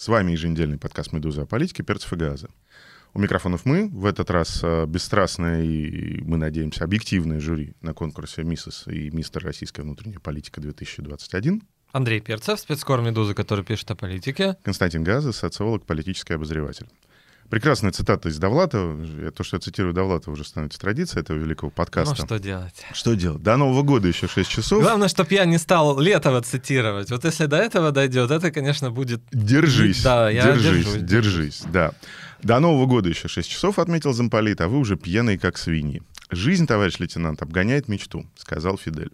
С вами еженедельный подкаст «Медуза» о политике, перцев и газа. У микрофонов мы, в этот раз э, бесстрастное и, мы надеемся, объективное жюри на конкурсе «Миссис» и «Мистер Российская внутренняя политика-2021». Андрей Перцев, спецкор «Медузы», который пишет о политике. Константин Газа, социолог, политический обозреватель. Прекрасная цитата из Довлатова. То, что я цитирую Довлатова, уже становится традицией этого великого подкаста. Ну, что делать? Что делать? До Нового года еще 6 часов. Главное, чтобы я не стал Летова цитировать. Вот если до этого дойдет, это, конечно, будет... Держись. Да, я держись, держусь. держись, да. До Нового года еще 6 часов, отметил замполит, а вы уже пьяные, как свиньи. Жизнь, товарищ лейтенант, обгоняет мечту, сказал Фидель.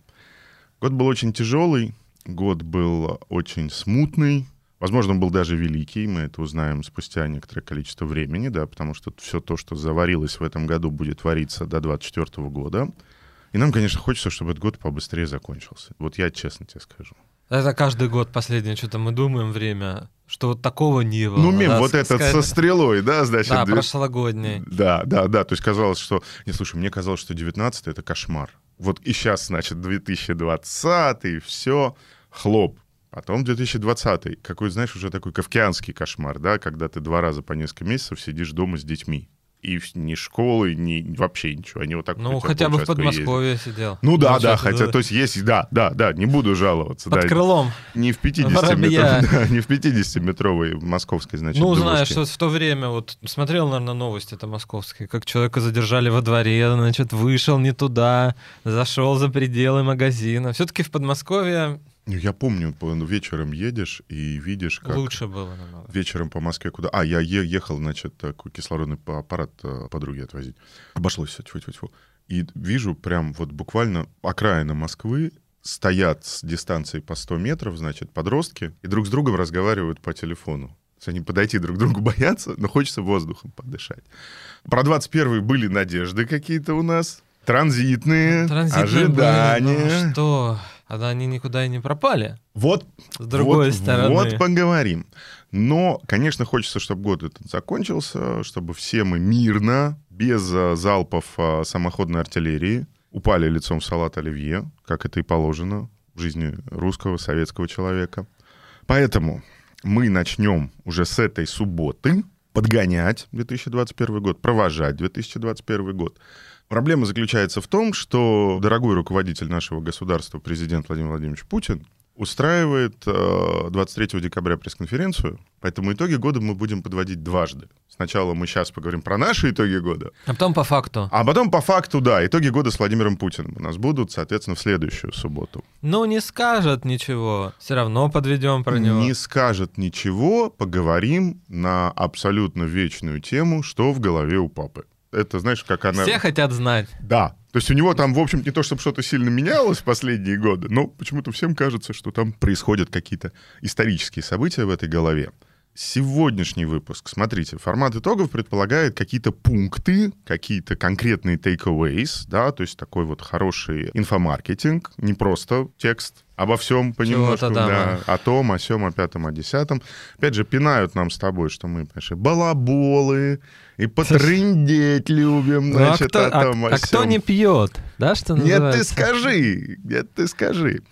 Год был очень тяжелый, год был очень смутный, Возможно, он был даже великий, мы это узнаем спустя некоторое количество времени, да, потому что все то, что заварилось в этом году, будет вариться до 2024 года. И нам, конечно, хочется, чтобы этот год побыстрее закончился. Вот я честно тебе скажу. Это каждый год последнее, что-то мы думаем время, что вот такого не было. Ну, мем, да, вот этот сказать- со стрелой, да, значит. Да, прошлогодний. Да, да, да. То есть казалось, что... Не, слушай, мне казалось, что 19 это кошмар. Вот и сейчас, значит, 2020, все, хлоп. Потом 2020 какой, знаешь, уже такой кавказский кошмар, да, когда ты два раза по несколько месяцев сидишь дома с детьми. И ни школы, ни вообще ничего. Они вот так Ну, хотя бы в участку ездят. Подмосковье сидел. Ну да, да, хотя, то есть есть, да, да, да, не буду жаловаться. Под да. крылом. Не в 50 Воробья. метров, да, не в 50-метровой московской, значит, ну, знаешь, вот в то время, вот смотрел, наверное, новости это московские, как человека задержали во дворе, значит, вышел не туда, зашел за пределы магазина. Все-таки в Подмосковье Я помню, по- вечером едешь и видишь, как лучше было намного. вечером по Москве куда... А, я ехал, значит, такой кислородный па- аппарат э, подруге отвозить. Обошлось все, тьфу тьфу И вижу прям вот буквально окраина Москвы, стоят с дистанции по 100 метров, значит, подростки, и друг с другом разговаривают по телефону. То есть они подойти друг к другу боятся, но хочется воздухом подышать. Про 21 были надежды какие-то у нас, транзитные, Транзитные были, ожидания. ну что, они никуда и не пропали. Вот С другой вот, стороны. Вот поговорим. Но, конечно, хочется, чтобы год этот закончился, чтобы все мы мирно, без а, залпов а, самоходной артиллерии, упали лицом в салат оливье, как это и положено в жизни русского, советского человека. Поэтому мы начнем уже с этой субботы подгонять 2021 год, провожать 2021 год. Проблема заключается в том, что дорогой руководитель нашего государства, президент Владимир Владимирович Путин, устраивает э, 23 декабря пресс-конференцию, поэтому итоги года мы будем подводить дважды. Сначала мы сейчас поговорим про наши итоги года, А потом по факту. а потом по факту, да, итоги года с Владимиром Путиным у нас будут, соответственно, в следующую субботу. Ну, не скажет ничего. Все равно подведем про него. Не скажет ничего, поговорим на абсолютно вечную тему, что в голове у папы. Это, знаешь, как она... Все хотят знать. Да. То есть у него там, в общем, не то, чтобы что-то сильно менялось в последние годы, но почему-то всем кажется, что там происходят какие-то исторические события в этой голове. Сегодняшний выпуск, смотрите, формат итогов предполагает какие-то пункты, какие-то конкретные takeaways, да, то есть такой вот хороший инфомаркетинг, не просто текст обо всем понемножку, там, да, о том, о сем, о пятом, о десятом. Опять же, пинают нам с тобой, что мы, понимаешь, балаболы, и потрындеть любим, Ну, а значит, кто, о том, а- о а кто сём. не пьет? Да, что Нет, ты называется? скажи, нет, ты скажи.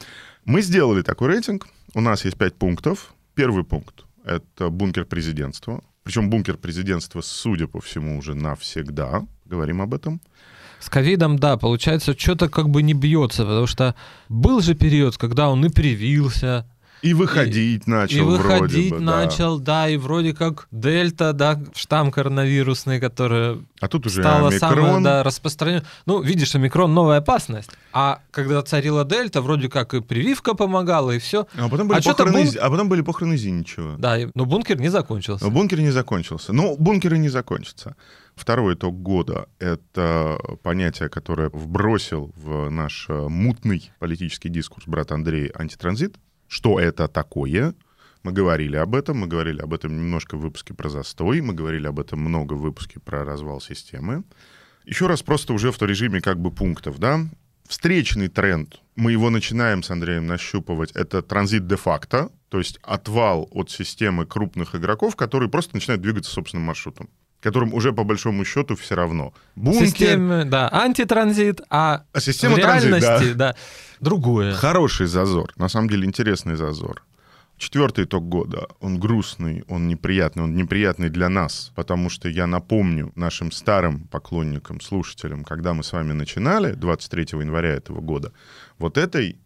Мы сделали такой рейтинг. У нас есть пять пунктов. Первый пункт — это бункер президентства. Причем бункер президентства, судя по всему, уже навсегда. Говорим об этом. С ковидом, да, получается, что-то как бы не бьется, потому что был же период, когда он и привился, И выходить начал и выходить вроде бы, да. начал, да. и вроде как дельта, да, штамм коронавирусный, который А тут уже стала самая да, распространенная. Ну, видишь, омикрон новая опасность. А когда царила дельта, вроде как и прививка помогала, и все. А потом были, А похороны, бун- а потом были похороны Зиничева. Да, и- но бункер не закончился. Но бункер не закончился. Но бункер и не закончится. Второй итог года — это понятие, которое вбросил в наш э, мутный политический дискурс брат Андрей антитранзит. Что это такое? Мы говорили об этом, мы говорили об этом немножко в выпуске про застой, мы говорили об этом много в выпуске про развал системы. Еще раз просто уже в режиме как бы пунктов, да. Встречный тренд, мы его начинаем с Андреем нащупывать, это транзит де-факто, то есть отвал от системы крупных игроков, которые просто начинают двигаться собственным маршрутом которым уже по большому счету все равно. Бункер... Система, да, антитранзит, а, а система в реальности, транзит, да. да, другое. Хороший зазор, на самом деле интересный зазор. Четвертый итог года, он грустный, он неприятный, он неприятный для нас, потому что я напомню нашим старым поклонникам, слушателям, когда мы с вами начинали 23 января этого года, вот этой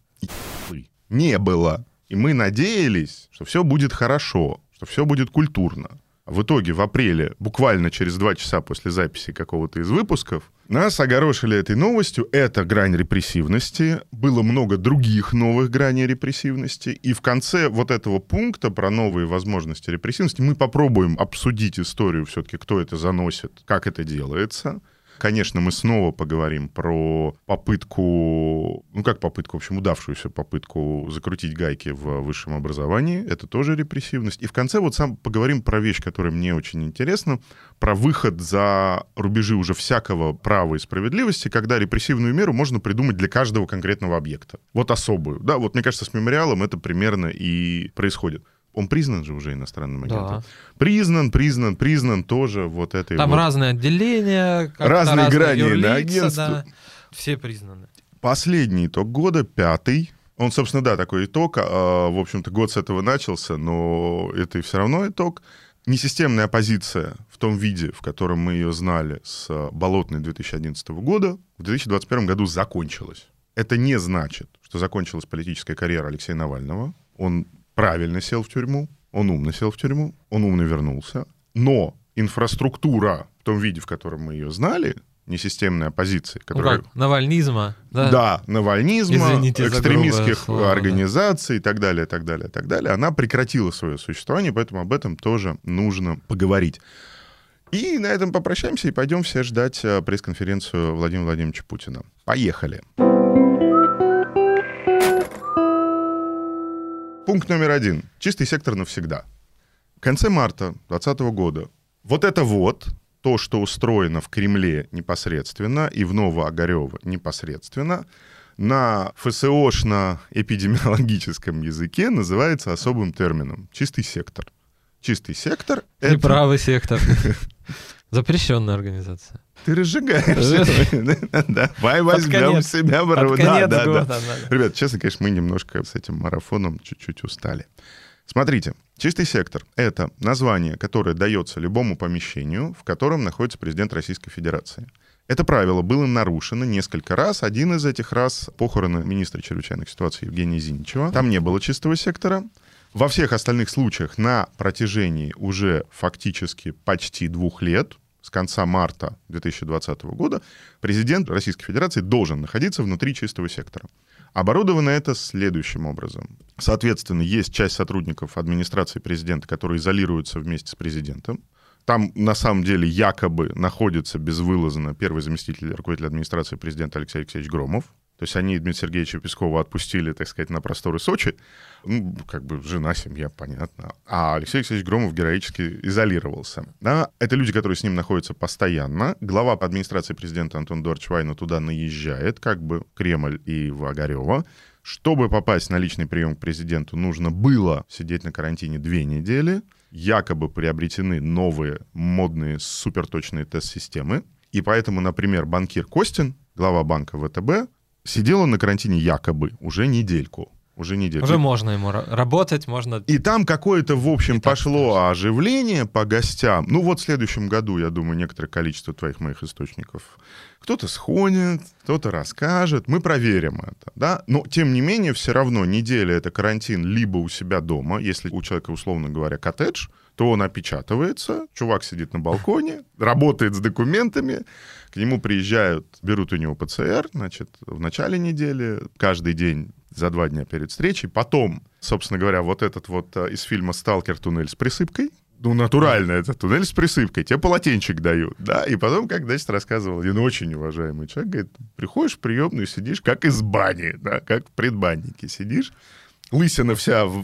не было. И мы надеялись, что все будет хорошо, что все будет культурно. В итоге в апреле, буквально через два часа после записи какого-то из выпусков, нас огорошили этой новостью. Это грань репрессивности. Было много других новых граней репрессивности. И в конце вот этого пункта про новые возможности репрессивности мы попробуем обсудить историю все-таки, кто это заносит, как это делается. Конечно, мы снова поговорим про попытку, ну как попытку, в общем, удавшуюся попытку закрутить гайки в высшем образовании. Это тоже репрессивность. И в конце вот сам поговорим про вещь, которая мне очень интересна, про выход за рубежи уже всякого права и справедливости, когда репрессивную меру можно придумать для каждого конкретного объекта. Вот особую. Да, вот мне кажется, с мемориалом это примерно и происходит. Он признан же уже иностранным агентом. Да. Признан, признан, признан тоже вот этой Там вот... разные отделения, разные, разные грани юрлица, да, агентства. Да, все признаны. Последний итог года, пятый. Он, собственно, да, такой итог. А, в общем-то, год с этого начался, но это и все равно итог. Несистемная оппозиция в том виде, в котором мы ее знали с болотной 2011 года, в 2021 году закончилась. Это не значит, что закончилась политическая карьера Алексея Навального. Он правильно сел в тюрьму, он умно сел в тюрьму, он умно вернулся, но инфраструктура в том виде, в котором мы ее знали, несистемная оппозиция, которая... Ну как, навальнизма, да? Да, навальнизма, Извините экстремистских организаций да. и так далее, так далее, так далее, она прекратила свое существование, поэтому об этом тоже нужно поговорить. И на этом попрощаемся и пойдем все ждать э, пресс-конференцию Владимира Владимировича Путина. Поехали! Пункт номер один. Чистый сектор навсегда. В конце марта 2020 года вот это вот, то, что устроено в Кремле непосредственно и в Новоогарево непосредственно, на ФСОшно-эпидемиологическом языке называется особым термином — чистый сектор. Чистый сектор — это... Неправый сектор. Запрещенная организация. Ты разжигаешься. Давай возьмем себя в да. Ребят, честно, конечно, мы немножко с этим марафоном чуть-чуть устали. Смотрите, чистый сектор — это название, которое дается любому помещению, в котором находится президент Российской Федерации. Это правило было нарушено несколько раз. Один из этих раз — похороны министра чрезвычайных ситуаций Евгения Зиничева. Там не было чистого сектора. Во всех остальных случаях на протяжении уже фактически почти двух лет, с конца марта 2020 года, президент Российской Федерации должен находиться внутри чистого сектора. Оборудовано это следующим образом. Соответственно, есть часть сотрудников администрации президента, которые изолируются вместе с президентом. Там на самом деле якобы находится безвылазно первый заместитель руководителя администрации президента Алексей Алексеевич Громов. То есть они Дмитрия Сергеевича Пескова отпустили, так сказать, на просторы Сочи. Ну, как бы жена, семья, понятно. А Алексей Алексеевич Громов героически изолировался. Да? Это люди, которые с ним находятся постоянно. Глава администрации президента Антон Эдуардович Вайна туда наезжает, как бы Кремль и в Огарева. Чтобы попасть на личный прием к президенту, нужно было сидеть на карантине две недели. Якобы приобретены новые модные суперточные тест-системы. И поэтому, например, банкир Костин, глава банка ВТБ, Сидел он на карантине якобы уже недельку. Уже недельку. Уже можно ему работать, можно... И там какое-то, в общем, пошло так, оживление по гостям. Ну вот в следующем году, я думаю, некоторое количество твоих моих источников. Кто-то сходит, кто-то расскажет, мы проверим это, да. Но, тем не менее, все равно неделя — это карантин либо у себя дома, если у человека, условно говоря, коттедж, то он опечатывается, чувак сидит на балконе, работает с документами, к нему приезжают, берут у него ПЦР, значит, в начале недели, каждый день за два дня перед встречей. Потом, собственно говоря, вот этот вот э, из фильма «Сталкер. Туннель с присыпкой», ну, натурально это туннель с присыпкой, тебе полотенчик дают, да, и потом, как, значит, рассказывал один очень уважаемый человек, говорит, приходишь в приемную, сидишь как из бани, да, как в предбаннике сидишь, лысина вся в,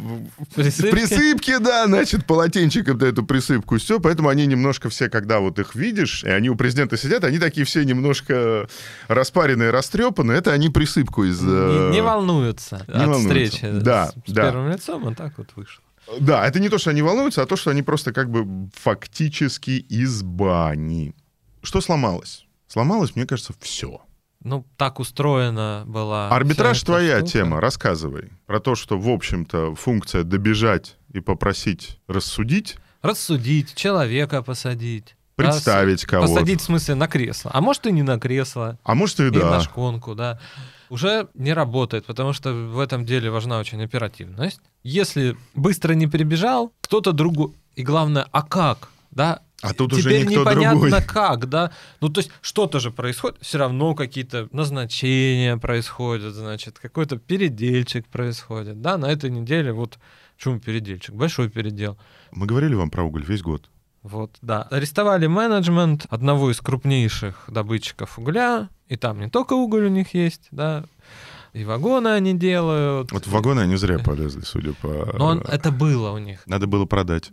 Присыпки? присыпке, да, значит, полотенчиком ты эту присыпку все, поэтому они немножко все, когда вот их видишь, и они у президента сидят, они такие все немножко распаренные, растрепанные, это они присыпку из... э, Не, не волнуются не от волнуются. встречи Да, с, с да. первым лицом, он так вот вышел. Да, это не то, что они волнуются, а то, что они просто как бы фактически из бани. Что сломалось? Сломалось, мне кажется, все. Ну, так устроена была. Арбитраж твоя штука. тема, рассказывай. Про то, что, в общем-то, функция добежать и попросить рассудить, Рассудить, человека посадить. представить Да, кого-то. Посадить, в смысле, на кресло. А может, и не на кресло, А может и и на да. шконку, да. Уже не работает, потому что в этом деле важна очень оперативность. Если быстро не перебежал, кто-то другой... И главное, а как? Да, А тут уже Теперь никто непонятно другой. как, да. Ну, то есть что-то же происходит, все равно какие-то назначения происходят, значит, какой-то передельчик происходит, да, на этой неделе вот, почему передельчик? Большой передел. Мы говорили вам про уголь весь год. Вот, да. Арестовали менеджмент одного из крупнейших добытчиков угля, и там не только уголь у них есть, да, и вагоны они делают. Вот в вагоны они зря полезли, судя по... Но он- это было у них. Надо было продать.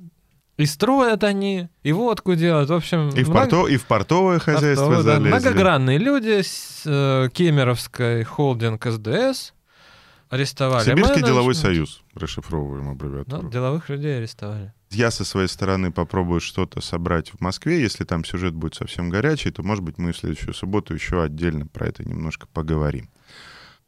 И строят они, и водку делают, в общем... И в, много- порто, и в портовое хозяйство Портовый, да. залезли. Многогранные люди с э, Кемеровской холдинг СДС арестовали. Сибирский деловой менеджмент. союз. Расшифровываем Ну, аббревиатуру. деловых людей арестовали. Я со своей стороны попробую что-то собрать в Москве. Если там сюжет будет совсем горячий, то, может быть, мы в следующую субботу еще отдельно про это немножко поговорим.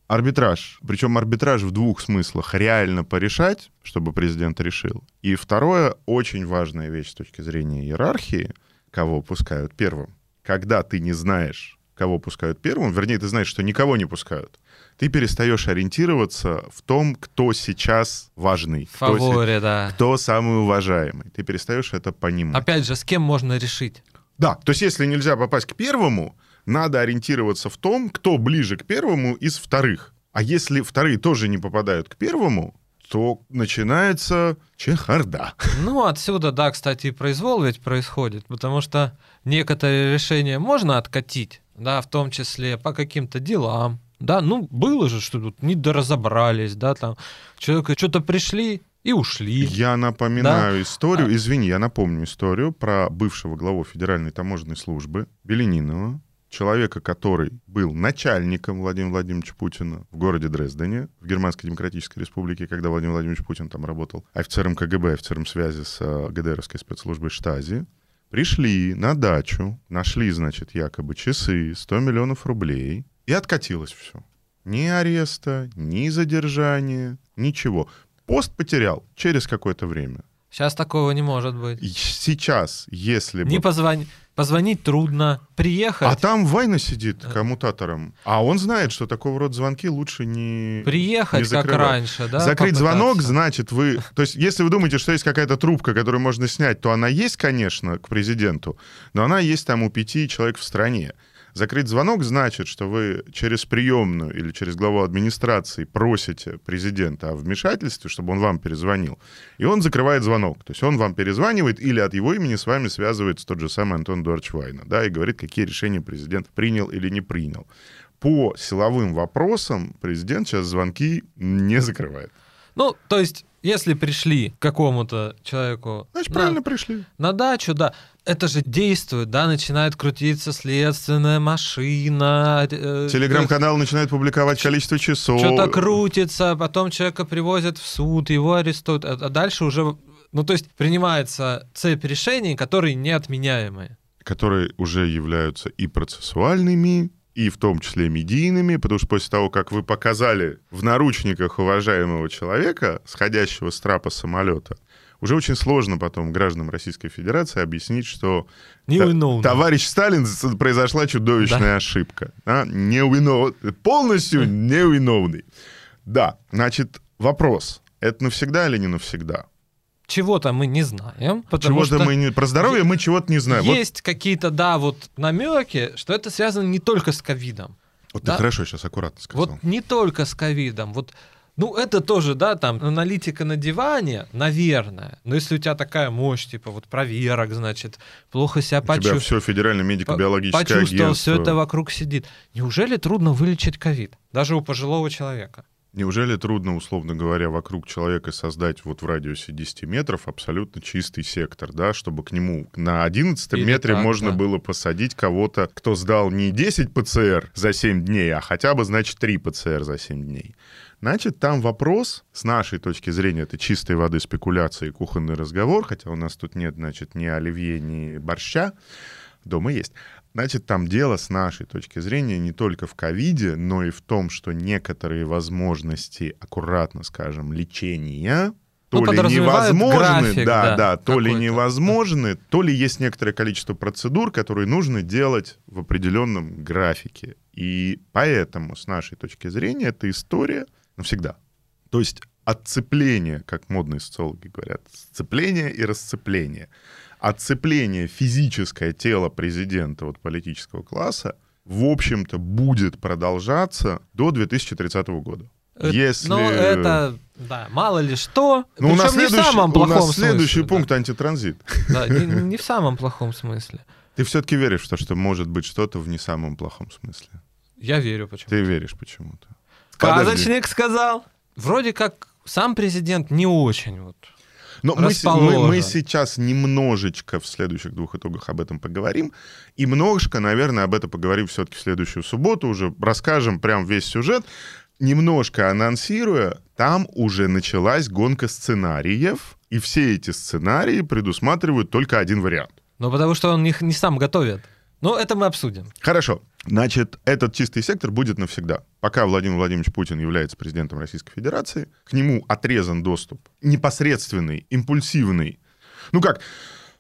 Арбитраж. Причем арбитраж в двух смыслах. Реально порешать, чтобы президент решил. И второе, очень важная вещь с точки зрения иерархии, кого пускают первым. Когда ты не знаешь, кого пускают первым, вернее, ты знаешь, что никого не пускают, ты перестаешь ориентироваться в том, кто сейчас важный, В кто, фаворе, да. кто самый уважаемый. Ты перестаешь это понимать. Опять же, с кем можно решить? Да, то есть если нельзя попасть к первому, надо ориентироваться в том, кто ближе к первому из вторых. А если вторые тоже не попадают к первому, то начинается чехарда. Ну, отсюда, да, кстати, и произвол ведь происходит, потому что некоторые решения можно откатить, да, в том числе по каким-то делам. Да, ну, было же, что тут не доразобрались, да, там, человека что-то пришли и ушли. Я напоминаю историю, извини, я напомню историю про бывшего главу Федеральной таможенной службы Беленинова, человека, который был начальником Владимира Владимировича Путина в городе Дрездене, в Германской Демократической Республике, когда Владимир Владимирович Путин там работал офицером КГБ, офицером связи с э, ГДРовской спецслужбой Штази, пришли на дачу, нашли, значит, якобы часы, 100 миллионов рублей, и откатилось все. Ни ареста, ни задержания, ничего. Пост потерял через какое-то время. Сейчас такого не может быть. Сейчас, если бы... Не позвонить. Позвонить трудно. Приехать. А там Вайна сидит коммутатором, а он знает, что такого рода звонки лучше не... Приехать, не как раньше, да? Закрыть попытаться. звонок, значит, вы... То есть, если вы думаете, что есть какая-то трубка, которую можно снять, то она есть, конечно, к президенту, но она есть там у пяти человек в стране. Закрыть звонок значит, что вы через приемную или через главу администрации просите президента о вмешательстве, чтобы он вам перезвонил. И он закрывает звонок. То есть он вам перезванивает или от его имени с вами связывается тот же самый Антон Эдуардович Вайна, да, и говорит, какие решения президент принял или не принял. По силовым вопросам президент сейчас звонки не закрывает. Ну, то есть, если пришли к какому-то человеку Значит, на- правильно пришли. на дачу, да, это же действует, да, начинает крутиться следственная машина. э, Телеграм-канал начинает публиковать количество часов. Что-то крутится, потом человека привозят в суд, его арестуют, а а дальше уже, ну, то есть принимается цепь решений, которые неотменяемые. которые уже являются и процессуальными, и в том числе медийными, потому что после того, как вы показали в наручниках уважаемого человека, сходящего с трапа самолета, уже очень сложно потом гражданам Российской Федерации объяснить, что та- товарищ Сталин произошла чудовищная ошибка. Да? Невинов- Полностью невиновный. Да, значит, вопрос. Это навсегда или не навсегда? Чего-то мы не знаем, Чего-то мы не... Про здоровье мы чего-то не знаем. Вот- есть какие-то, да, вот намеки, что это связано не только с ковидом. Вот, да. ты хорошо сейчас аккуратно сказал. Вот не только с ковидом. Вот, ну, это тоже, да, там, аналитика на диване, наверное. Но если у тебя такая мощь, типа, вот проверок, значит, плохо себя У тебя почувствовал. все федеральное медико-биологическое Почувствовал, агентство. все это вокруг сидит. Неужели трудно вылечить ковид? Даже у пожилого человека. Неужели трудно, условно говоря, вокруг человека создать вот в радиусе 10 метров абсолютно чистый сектор, да, чтобы к нему на 11 Или метре так, можно да. было посадить кого-то, кто сдал не 10 ПЦР за 7 дней, а хотя бы, значит, 3 ПЦР за 7 дней. Значит, там вопрос, с нашей точки зрения, это чистой воды спекуляции и кухонный разговор, хотя у нас тут нет, значит, ни оливье, ни борща, дома есть. Значит, там дело с нашей точки зрения не только в ковиде, но и в том, что некоторые возможности, аккуратно скажем, лечения то Ну, ли невозможны, график, да, да, да, то ли невозможны, то ли есть некоторое количество процедур, которые нужно делать в определенном графике. И поэтому, с нашей точки зрения, эта история навсегда. То есть отцепление, как модные социологи говорят, сцепление и расцепление. Отцепление физическое тела президента от политического класса, в общем-то, будет продолжаться до 2030 года. Э, Если... Ну, это, да, мало ли что. Ну, у нас не в самом у плохом нас следующий смысле, пункт антитранзит. Да, не, не в самом плохом смысле. Ты все-таки веришь в то, что может быть что-то в не самом плохом смысле? Я верю почему. Ты веришь почему-то. Подожди. Сказочник сказал. Вроде как сам президент не очень вот. Но мы, мы, расположен. мы сейчас немножечко в следующих двух итогах об этом поговорим. И немножко, наверное, об этом поговорим все-таки в следующую субботу. Уже расскажем прям весь сюжет. Немножко анонсируя, там уже началась гонка сценариев. И все эти сценарии предусматривают только один вариант. Ну, потому что он их не сам готовит. Ну, это мы обсудим. Хорошо. Значит, этот чистый сектор будет навсегда. Пока Владимир Владимирович Путин является президентом Российской Федерации, к нему отрезан доступ непосредственный, импульсивный. Ну как,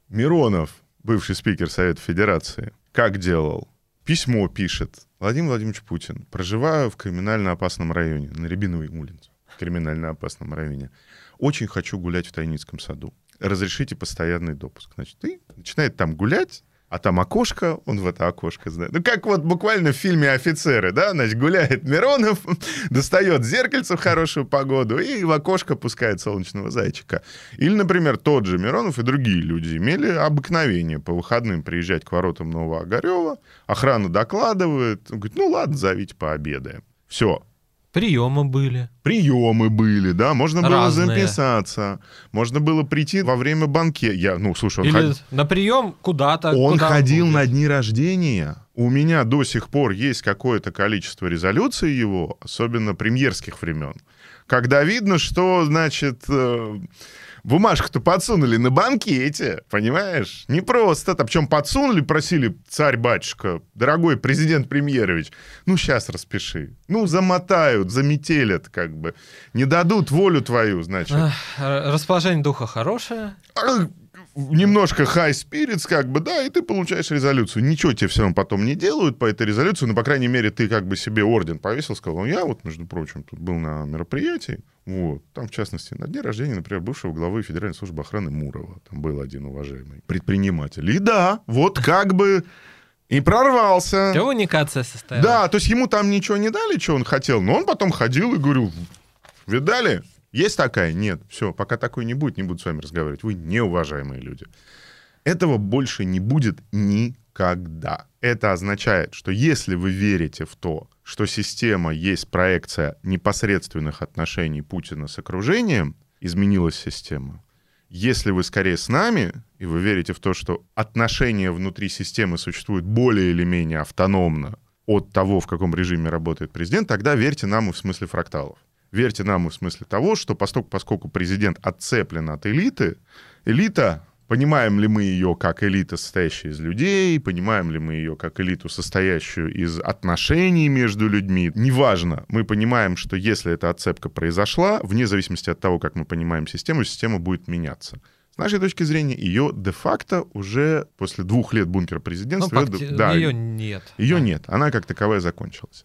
Миронов, бывший спикер Совета Федерации, как делал? Письмо пишет. Владимир Владимирович Путин, проживаю в криминально опасном районе, на Рябиновой улице, в криминально опасном районе. Очень хочу гулять в Тайницком саду. Разрешите постоянный допуск. Значит, ты начинает там гулять, а там окошко, он в это окошко знает. Ну, как вот буквально в фильме «Офицеры», да, значит, гуляет Миронов, достает зеркальце в хорошую погоду и в окошко пускает солнечного зайчика. Или, например, тот же Миронов и другие люди имели обыкновение по выходным приезжать к воротам Нового Огарева, охрана докладывает, говорит, ну ладно, зовите пообедаем. Все, Приемы были. приемы были, да, можно было Разные. записаться, можно было прийти во время банкета. Я, ну, слушай, он Или ходил- на прием куда-то. он куда ходил будет. на дни рождения. У меня до сих пор есть какое-то количество резолюций его, особенно премьерских времен, когда видно, что, значит, э, бумажку-то подсунули на банкете, понимаешь? Не просто. А причем подсунули, просили царь-батюшка, дорогой президент Премьерович, ну, сейчас распиши. Ну, замотают, заметелят, как бы. Не дадут волю твою, значит. Расположение духа хорошее. Немножко high spirits, как бы, да, и ты получаешь резолюцию. Ничего тебе все равно потом не делают по этой резолюции, но, по крайней мере, ты как бы себе орден повесил, сказал, ну, я вот, между прочим, тут был на мероприятии, вот, там, в частности, на дне рождения, например, бывшего главы Федеральной службы охраны Мурова, там был один уважаемый предприниматель. И да, вот как бы и прорвался. Коммуникация состоялась. Да, то есть ему там ничего не дали, что он хотел, но он потом ходил и говорил, видали? Есть такая? Нет. Все, пока такой не будет, не буду с вами разговаривать. Вы неуважаемые люди. Этого больше не будет никогда. Это означает, что если вы верите в то, что система есть проекция непосредственных отношений Путина с окружением, изменилась система. Если вы скорее с нами, и вы верите в то, что отношения внутри системы существуют более или менее автономно от того, в каком режиме работает президент, тогда верьте нам и в смысле фракталов. Верьте нам в смысле того, что поскольку, поскольку президент отцеплен от элиты, элита, понимаем ли мы ее как элита, состоящая из людей, понимаем ли мы ее как элиту, состоящую из отношений между людьми, неважно, мы понимаем, что если эта отцепка произошла, вне зависимости от того, как мы понимаем систему, система будет меняться. С нашей точки зрения, ее де-факто уже после двух лет бункера Ну, президентства... факти- да, ее нет. ее Да. нет, она как таковая закончилась.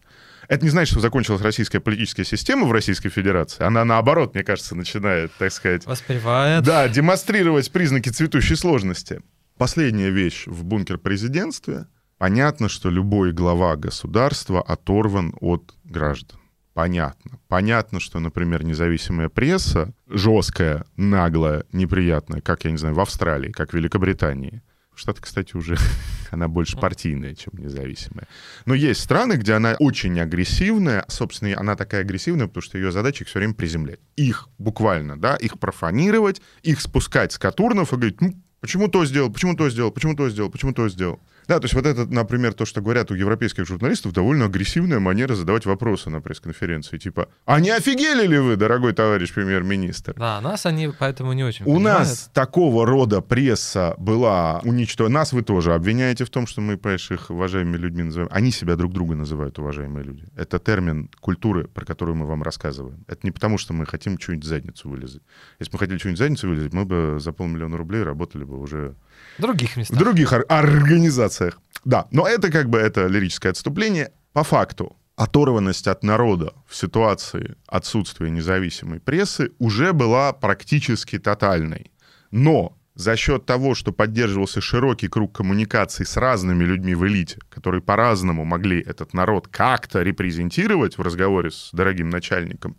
Это не значит, что закончилась российская политическая система в Российской Федерации. Она, наоборот, мне кажется, начинает, так сказать, Воспевает. да, демонстрировать признаки цветущей сложности. Последняя вещь в бункер-президентстве. Понятно, что любой глава государства оторван от граждан. Понятно. Понятно, что, например, независимая пресса, жесткая, наглая, неприятная, как, я не знаю, в Австралии, как в Великобритании. Штаты, кстати, уже Она больше партийная, чем независимая. Но есть страны, где она очень агрессивная. Собственно, она такая агрессивная, потому что ее задача их все время приземлять. Их буквально, да, их профанировать, их спускать с катурнов и говорить, ну, почему то сделал, почему то сделал, почему то сделал, почему то сделал. Да, то есть вот это, например, то, что говорят у европейских журналистов, довольно агрессивная манера задавать вопросы на пресс-конференции. Типа, а не офигели ли вы, дорогой товарищ премьер-министр? Да, нас они поэтому не очень У понимают. нас такого рода пресса была уничтожена. Нас вы тоже обвиняете в том, что мы, понимаешь, их уважаемыми людьми называем. Они себя друг друга называют уважаемые люди. Это термин культуры, про которую мы вам рассказываем. Это не потому, что мы хотим что-нибудь задницу вылезать. Если бы мы хотели что-нибудь задницу вылезать, мы бы за полмиллиона рублей работали бы уже В других в местах. других ор- организациях. Да, но это как бы это лирическое отступление. По факту, оторванность от народа в ситуации отсутствия независимой прессы уже была практически тотальной. Но за счет того, что поддерживался широкий круг коммуникаций с разными людьми в элите, которые по-разному могли этот народ как-то репрезентировать в разговоре с дорогим начальником,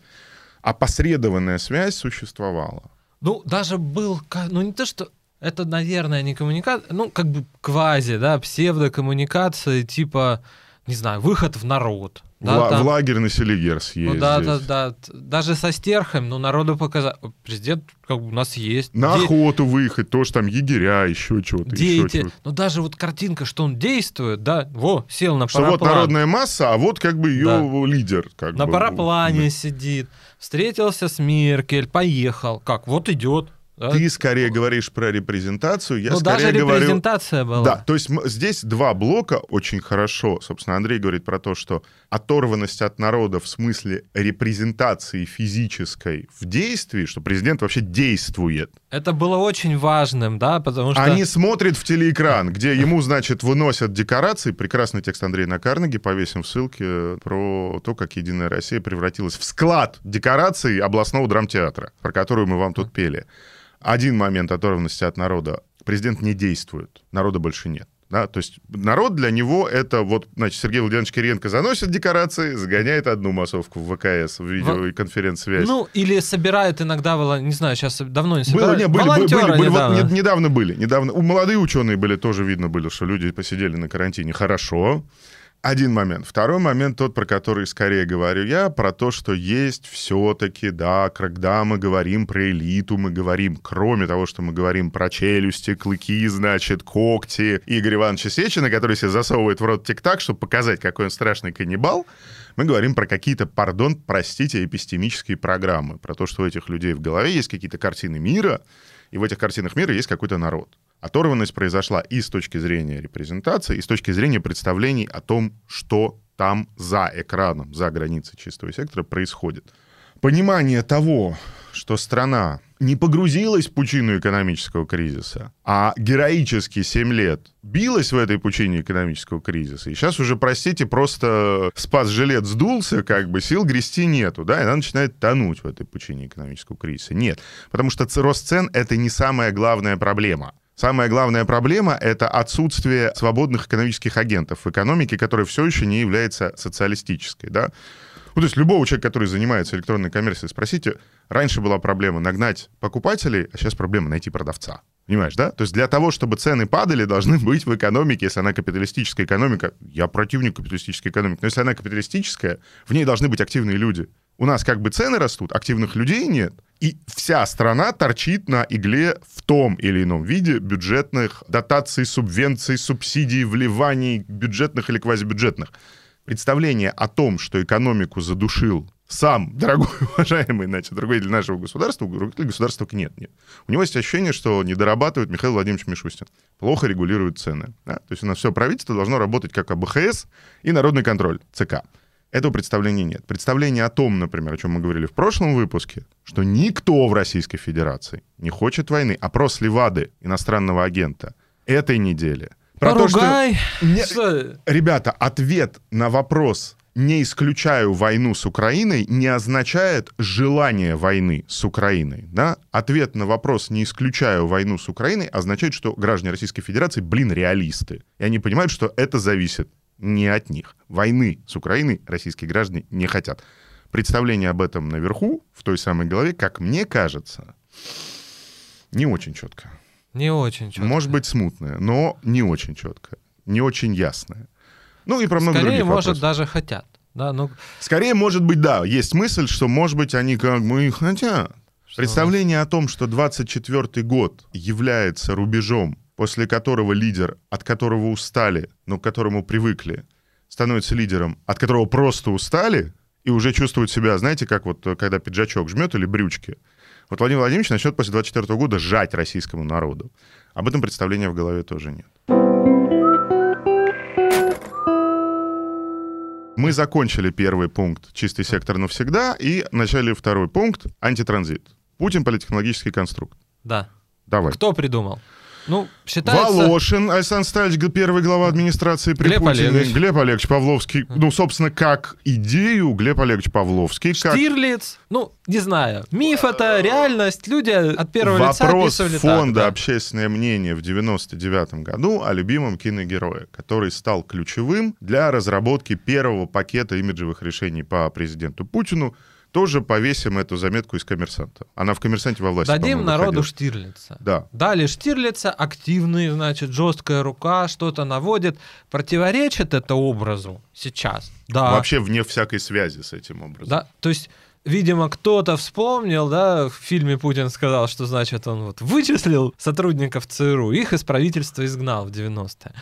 опосредованная связь существовала. Ну, даже был, ну не то, что это, наверное, не коммуникация, ну, как бы квази, да, псевдокоммуникация, типа, не знаю, выход в народ. Да, в, там- в лагерь на Селигер ну, съездить. да, да, да. Т- Даже со стерхом, ну, народу показать. Президент как бы у нас есть. На Де- охоту выехать, тоже там егеря, еще что-то, еще деятель. что-то. Ну, даже вот картинка, что он действует, да, во, сел на Что вот параплан. народная масса, а вот как бы ее Да. лидер. Как На бы. параплане Да. сидит, встретился с Меркель, поехал. Как, вот идет. Да. Ты скорее говоришь про репрезентацию, я ну, скорее даже говорю... репрезентация была. Да, то есть здесь два блока очень хорошо. Собственно, Андрей говорит про то, что оторванность от народа в смысле репрезентации физической в действии, что президент вообще действует. Это было очень важным, да, потому что... Они смотрят в телеэкран, где ему, значит, выносят декорации. Прекрасный текст Андрея на Карнеге, повесим в ссылке, э, про то, как «Единая Россия» превратилась в склад декораций областного драмтеатра, про которую мы вам тут пели. Один момент оторванности от народа. Президент не действует, народа больше нет. Да, то есть народ для него это вот, значит, Сергей Владимирович Кириенко заносит декорации, загоняет одну массовку в ВКС, в видео и конференц-связь. Ну, или собирает иногда, не знаю, сейчас давно не Было, собирают. не, были, были, Волонтеры были, были, вот недавно. не- недавно были, недавно. У молодые ученые были, тоже видно было, что люди посидели на карантине хорошо. Один момент. Второй момент, тот, про который скорее говорю я, про то, что есть все-таки, да, когда мы говорим про элиту, мы говорим, кроме того, что мы говорим про челюсти, клыки, значит, когти Игоря Ивановича Сечина, который себе засовывает в рот тик-так, чтобы показать, какой он страшный каннибал, мы говорим про какие-то, пардон, простите, эпистемические программы, про то, что у этих людей в голове есть какие-то картины мира, и в этих картинах мира есть какой-то народ. Оторванность произошла и с точки зрения репрезентации, и с точки зрения представлений о том, что там за экраном, за границей чистого сектора происходит. Понимание того, что страна не погрузилась в пучину экономического кризиса, а героически 7 лет билась в этой пучине экономического кризиса, и сейчас уже, простите, просто спас-жилет сдулся, как бы сил грести нету, да, и она начинает тонуть в этой пучине экономического кризиса. Нет, потому что рост цен — это не самая главная проблема. Самая главная проблема — это отсутствие свободных экономических агентов в экономике, которая все еще не является социалистической, да. Ну, то есть любого человека, который занимается электронной коммерцией, спросите, раньше была проблема нагнать покупателей, а сейчас проблема найти продавца. Понимаешь, да? То есть для того, чтобы цены падали, должны быть в экономике, если она капиталистическая экономика, я противник капиталистической экономики, но если она капиталистическая, в ней должны быть активные люди. У нас как бы цены растут, активных людей нет, и вся страна торчит на игле в том или ином виде бюджетных дотаций, субвенций, субсидий, вливаний, бюджетных или квазибюджетных. Представление о том, что экономику задушил сам дорогой, уважаемый, значит, руководитель нашего государства, руководитель государства нет, нет. У него есть ощущение, что не дорабатывает Михаил Владимирович Мишустин. Плохо регулирует цены. да. То есть у нас все правительство должно работать как АБХС и народный контроль, ЦК. Этого представления нет. Представление о том, например, о чем мы говорили в прошлом выпуске, что никто в Российской Федерации не хочет войны. Опрос Левады, иностранного агента, этой недели. Про то, что- Поругай. Не- Что? Ребята, ответ на вопрос «не исключаю войну с Украиной» не означает желание войны с Украиной. Да? Ответ на вопрос «не исключаю войну с Украиной» означает, что граждане Российской Федерации, блин, реалисты. И они понимают, что это зависит не от них. Войны с Украиной российские граждане не хотят. Представление об этом наверху, в той самой голове, как мне кажется, не очень четко. Не очень четко. Может быть, смутное, но не очень четко. не очень ясная. Ну и про много Скорее, других может, вопросов. даже хотят. Да, ну, Скорее, может быть, да, есть мысль, что, может быть, они как бы хотят. Что Представление о том, что 24 год является рубежом, после которого лидер, от которого устали, но к которому привыкли, становится лидером, от которого просто устали и уже чувствуют себя, знаете, как вот э, когда пиджачок жмет или брючки. Вот Владимир Владимирович начнет после 24 года жать российскому народу. Об этом представления в голове тоже нет. Мы закончили первый пункт «Чистый сектор навсегда» и начали второй пункт «Антитранзит». Путин — политтехнологический конструкт. да. Давай. Кто придумал? Ну, считается... Волошин, Александр Сталич, первый глава администрации при Глеб Путине. Олегович. Глеб Олегович Павловский. Ну, собственно, как идею Глеб Олегович Павловский. Как Штирлиц, ну, не знаю, миф это реальность, люди от первого лица Вопрос фонда так. да. «Общественное мнение» в 99 году о любимом киногерое, который стал ключевым для разработки первого пакета имиджевых решений по президенту Путину. Тоже повесим эту заметку из «Коммерсанта». Она в «Коммерсанте» во власти, Дадим народу выходила. Штирлица. Да. Дали Штирлица, активный, значит, жесткая рука, что-то наводит. Противоречит это образу сейчас? Да. Вообще вне всякой связи с этим образом. Да, то есть, видимо, кто-то вспомнил, да, в фильме Путин сказал, что, значит, он вот вычислил сотрудников ЦРУ, их из правительства изгнал в 90-е.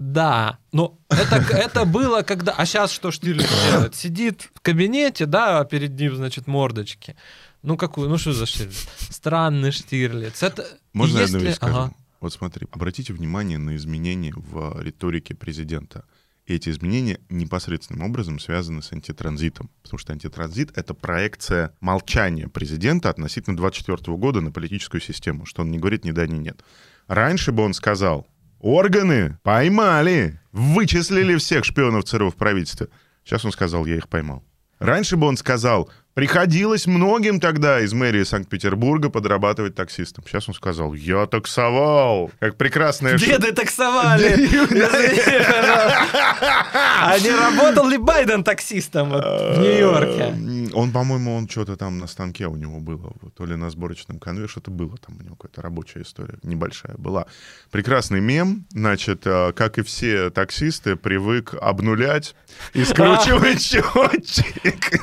Да, но это, это было когда... А сейчас что Штирлиц делает? Сидит в кабинете, да, а перед ним, значит, мордочки. Ну, какую? Ну, что за Штирлиц? Странный Штирлиц. Это... Можно я одну вещь скажу? Ага. Вот смотри, обратите внимание на изменения в риторике президента. И эти изменения непосредственным образом связаны с антитранзитом. Потому что антитранзит — это проекция молчания президента относительно 24 года на политическую систему, что он не говорит ни да, ни нет. Раньше бы он сказал, органы поймали, вычислили всех шпионов ЦРУ в правительстве. Сейчас он сказал, я их поймал. Раньше бы он сказал, приходилось многим тогда из мэрии Санкт-Петербурга подрабатывать таксистом. Сейчас он сказал, я таксовал. Как прекрасная ш- Деды таксовали. Извини, пожалуйста. А не работал ли Байден таксистом в Нью-Йорке? М, Он, по-моему, он что-то там на станке у него было, то ли на сборочном конве, что-то было там у него, какая-то рабочая история, небольшая была. Прекрасный мем, значит, э, как и все таксисты, привык обнулять и скручивать счетчик.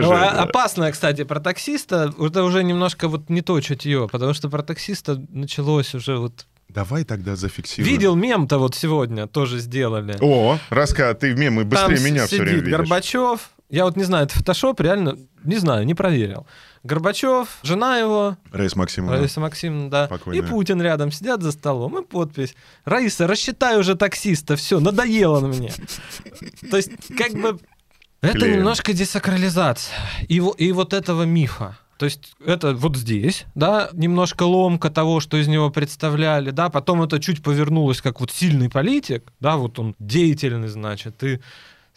Ну, хорошая. а- да. опасное, кстати, про таксиста. Это уже немножко вот не то чутье, потому что про таксиста началось уже вот... Давай тогда зафиксируем. Видел мем-то вот сегодня, тоже сделали. О, Раска, ты мемы быстрее Там меня все время видишь. Горбачев. Я вот не знаю, это фотошоп, реально, не знаю, не проверил. Горбачев, жена его, Раиса Максимовна. Раиса Максимовна, да. Покойная. И Путин рядом сидят за столом, и подпись. Раиса, рассчитай уже таксиста, все, надоело мне. То есть, как бы, это Клеим. немножко десакрализация. И, и вот этого мифа. То есть это вот здесь, да, немножко ломка того, что из него представляли, да, потом это чуть повернулось как вот сильный политик, да, вот он деятельный, значит, и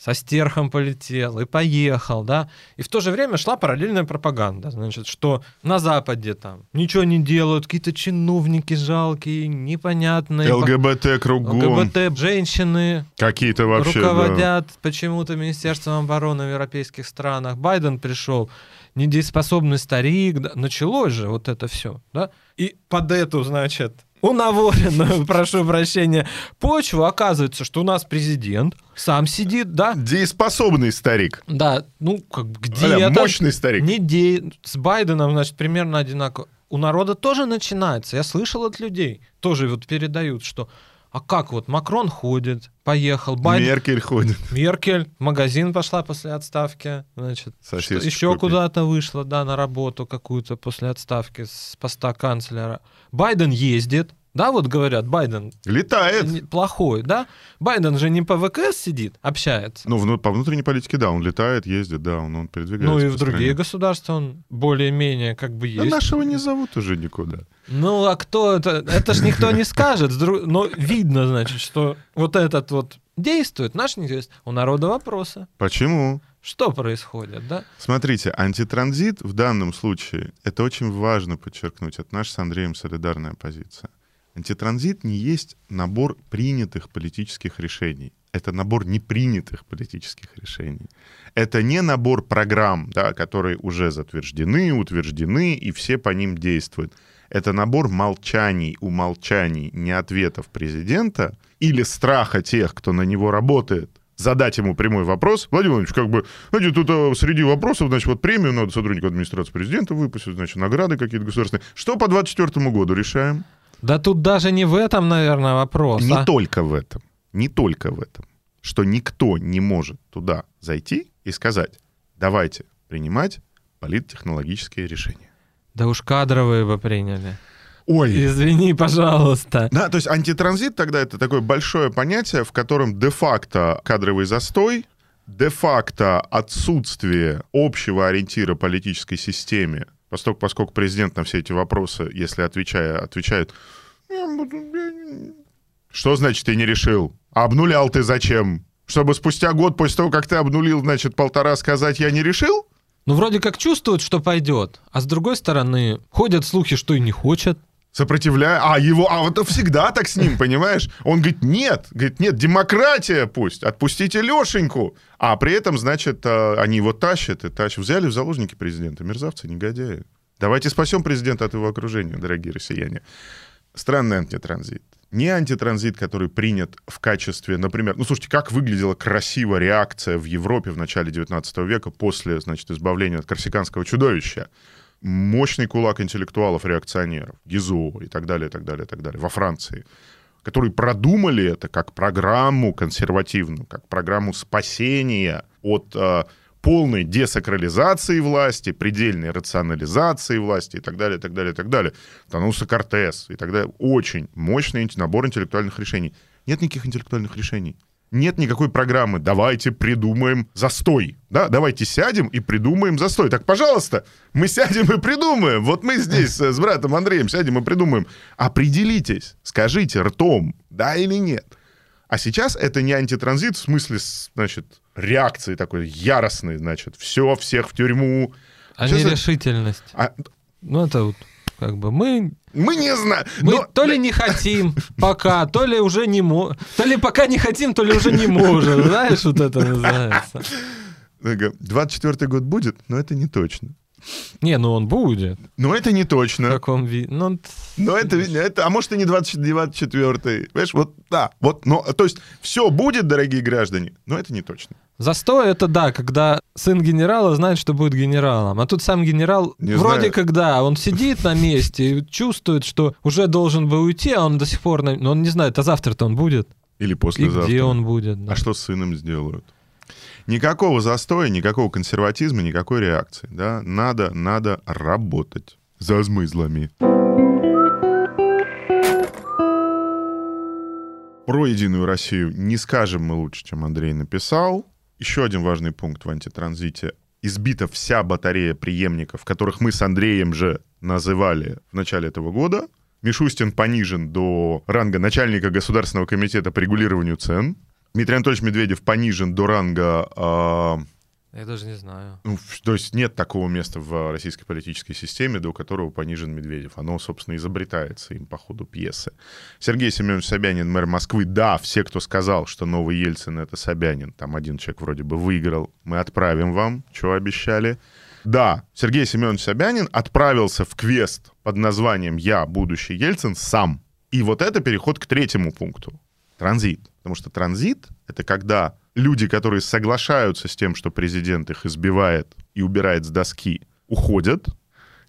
со стерхом полетел, и поехал, да, и в то же время шла параллельная пропаганда, значит, что на Западе там ничего не делают, какие-то чиновники жалкие, непонятные, ЛГБТ кругом. ЛГБТ, женщины, Какие-то вообще... да. руководят почему-то Министерством обороны в европейских странах. Байден пришел, недееспособный старик. да, Началось же вот это все, да? И под эту, значит, унаворенную, прошу прощения, почву оказывается, что у нас президент сам сидит, да? Дееспособный старик. Да, ну, как, где Аля, это? мощный старик. Не де... С Байденом, значит, примерно одинаково. У народа тоже начинается. Я слышал от людей, тоже вот передают, что а как вот Макрон ходит, поехал, Байден... Меркель ходит. Меркель в магазин пошла после отставки, значит, что- еще куда-то вышла, да, на работу какую-то после отставки с поста канцлера. Байден ездит, да, вот говорят, Байден Летает. плохой, да? Байден же не по ВКС сидит, общается. Ну, по внутренней политике, да, он летает, ездит, да, он, он передвигается. Ну и в другие стране. государства он более-менее как бы Да есть. нашего не зовут уже никуда. Ну, а кто это? Это ж никто не скажет. Но видно, значит, что вот этот вот действует, наш не действует. У народа вопросы. Почему? Что происходит, да? Смотрите, антитранзит в данном случае, это очень важно подчеркнуть, это наша с Андреем солидарная позиция. Антитранзит не есть набор принятых политических решений. Это набор непринятых политических решений. Это не набор программ, да, которые уже затверждены, утверждены, и все по ним действуют. Это набор молчаний, умолчаний, не ответов президента или страха тех, кто на него работает, задать ему прямой вопрос. Владимир Владимирович, как бы, знаете, тут а, среди вопросов, значит, вот премию надо сотруднику администрации президента выпустить, значит, награды какие-то государственные. Что по 24 году решаем? Да тут даже не в этом, наверное, вопрос. Не а? только в этом. Не только в этом. Что никто не может туда зайти и сказать, давайте принимать политтехнологические решения. Да уж кадровые бы приняли. Ой, Извини, пожалуйста. Да, то есть антитранзит тогда это такое большое понятие, в котором де-факто кадровый застой, де-факто отсутствие общего ориентира политической системе, поскольку, поскольку президент на все эти вопросы, если отвечая, отвечает, что значит ты не решил? А обнулял ты зачем? Чтобы спустя год после того, как ты обнулил, значит, полтора сказать «я не решил»? Ну, вроде как чувствуют, что пойдет, а с другой стороны, ходят слухи, что и не хочет. Сопротивляя... А, его... А это всегда так с ним, понимаешь? Он говорит, нет. Говорит, нет, демократия пусть. Отпустите Лешеньку. А при этом, значит, э, они его тащат и тащат. Взяли в заложники президента. Мерзавцы, негодяи. Давайте спасем президента от его окружения, дорогие россияне. Странный антитранзит. Не антитранзит, который принят в качестве, например, ну, слушайте, как выглядела красиво реакция в Европе в начале 19 века после, значит, избавления от корсиканского чудовища мощный кулак интеллектуалов-реакционеров, Гизо и так далее, и так далее, и так далее, во Франции, которые продумали это как программу консервативную, как программу спасения от э, полной десакрализации власти, предельной рационализации власти и так далее, и так далее, и так далее. Тануса Кортес и так далее. Очень мощный набор интеллектуальных решений. Нет никаких интеллектуальных решений нет никакой программы. Давайте придумаем застой. Да, давайте сядем и придумаем застой. Так, пожалуйста, мы сядем и придумаем. Вот мы здесь с братом Андреем сядем и придумаем. Определитесь, скажите ртом, да или нет. А сейчас это не антитранзит в смысле, значит, реакции такой яростной, значит, все, всех в тюрьму. А Сейчас это- нерешительность. А Ну, это вот как бы мы, мы не знаем. мы но- то ли не хотим пока, то ли уже не можем. То ли пока не хотим, то ли уже не можем. Знаешь, вот это называется. Ага, 24 год будет, но это не точно. Не, ну он будет. Но это не В точно. каком виде. Ну, Но это, это, а может и не 24 Понимаешь, вот, да, вот, но, то есть все будет, дорогие граждане, но это не точно. Застой это да, когда сын генерала знает, что будет генералом. А тут сам генерал Не вроде знаю. как да, он сидит на месте и чувствует, что уже должен бы уйти, а он до сих пор... Но он не знает, а завтра-то он будет. Или И послезавтра. где он будет. да. А что с сыном сделают? Никакого застоя, никакого консерватизма, никакой реакции. Да? Надо, надо работать. За змызлами. Про Единую Россию не скажем мы лучше, чем Андрей написал. Еще один важный пункт в антитранзите. Избита вся батарея преемников, которых мы с Андреем же называли в начале этого года. Мишустин понижен до ранга начальника Государственного комитета по регулированию цен. Дмитрий Анатольевич Медведев понижен до ранга... а, Я даже не знаю. ну, то есть нет такого места в российской политической системе, до которого понижен Медведев. Оно, собственно, изобретается им по ходу пьесы. Сергей Семенович Собянин, мэр Москвы. Да, все, кто сказал, что новый Ельцин — это Собянин, там один человек вроде бы выиграл, мы отправим вам, что обещали. Да, Сергей Семенович Собянин отправился в квест под названием «Я, будущий Ельцин» сам. И вот это переход к третьему пункту. Транзит. Потому что транзит — это когда люди, которые соглашаются с тем, что президент их избивает и убирает с доски, уходят.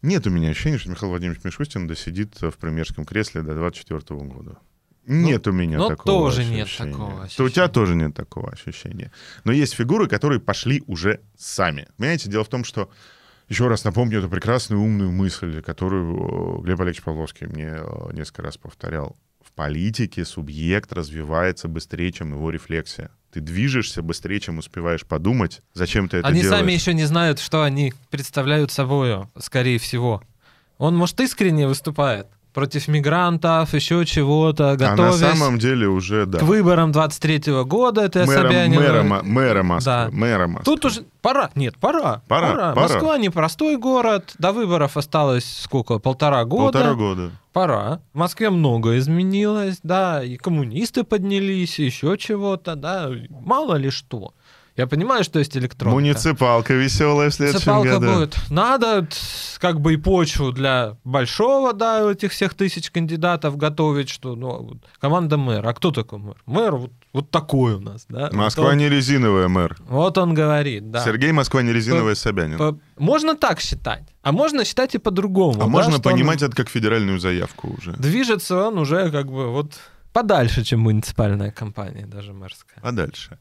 Нет у меня ощущения, что Михаил Владимирович Мишустин досидит в премьерском кресле до 24 года. Нет у меня ну, такого тоже нет ощущения. такого То у тебя тоже нет такого ощущения. Но есть фигуры, которые пошли уже сами. Понимаете, дело в том, что еще раз напомню эту прекрасную умную мысль, которую э, Глеб Олегович Павловский мне э, несколько раз повторял. Политике субъект развивается быстрее, чем его рефлексия. Ты движешься быстрее, чем успеваешь подумать, зачем ты это Они делаешь. сами еще не знают, что они представляют собою, скорее всего. Он, может, искренне выступает против мигрантов, еще чего-то, а на готовясь самом деле уже, да. к выборам 23 года. Это мэра, Собянина. мэра, Мо- мэра Москвы. Да. Мэра Москвы. Тут уже пора. Нет, пора. Пора, пора. Москва непростой город. До выборов осталось сколько? Полтора года. Полтора года. Пора. В Москве много изменилось, да, и коммунисты поднялись, еще чего-то, да, мало ли что. Я понимаю, что есть электроника. Муниципалка веселая в следующем Муниципалка году. будет. Надо как бы и почву для большого, да, этих всех тысяч кандидатов готовить, что, ну, вот команда мэра. А кто такой мэр? Мэр вот, вот такой у нас, да. Москва вот он, не резиновая, мэр. Вот он говорит, да. Сергей Москва не резиновая, Собянин. По- Можно так считать, а можно считать и по-другому. а да, можно понимать это как федеральную заявку уже. Движется он уже как бы вот подальше, чем муниципальная компания, даже мэрская. А дальше?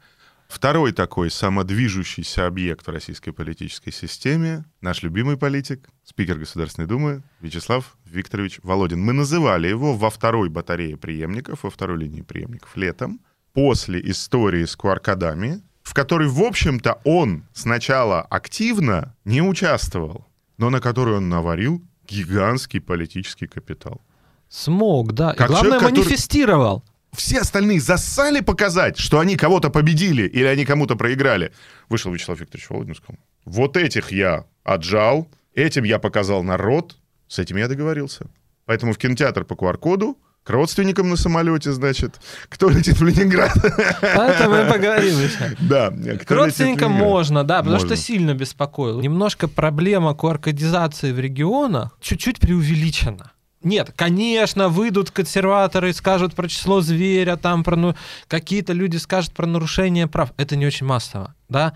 Второй такой самодвижущийся объект в российской политической системе — наш любимый политик, спикер Государственной Думы Вячеслав Викторович Володин. Мы называли его во второй батарее преемников, во второй линии преемников летом, после истории с QR-кодами, в которой, в общем-то, он сначала активно не участвовал, но на которой он наварил гигантский политический капитал. Смог, да. Как и главное, человек, который- манифестировал. Все остальные зассали показать, что они кого-то победили или они кому-то проиграли. Вышел Вячеслав Викторович Володин и сказал, вот этих я отжал, этим я показал народ, с этим я договорился. Поэтому в кинотеатр по QR-коду, к родственникам на самолете, значит, кто летит в Ленинград. Поэтому и поговорим еще. Да. К родственникам можно, да, потому Можно. что сильно беспокоил. Немножко проблема QR-кодизации в регионах чуть-чуть преувеличена. Нет, конечно, выйдут консерваторы и скажут про число зверя, там про ну, какие-то люди скажут про нарушение прав. Это не очень массово, да.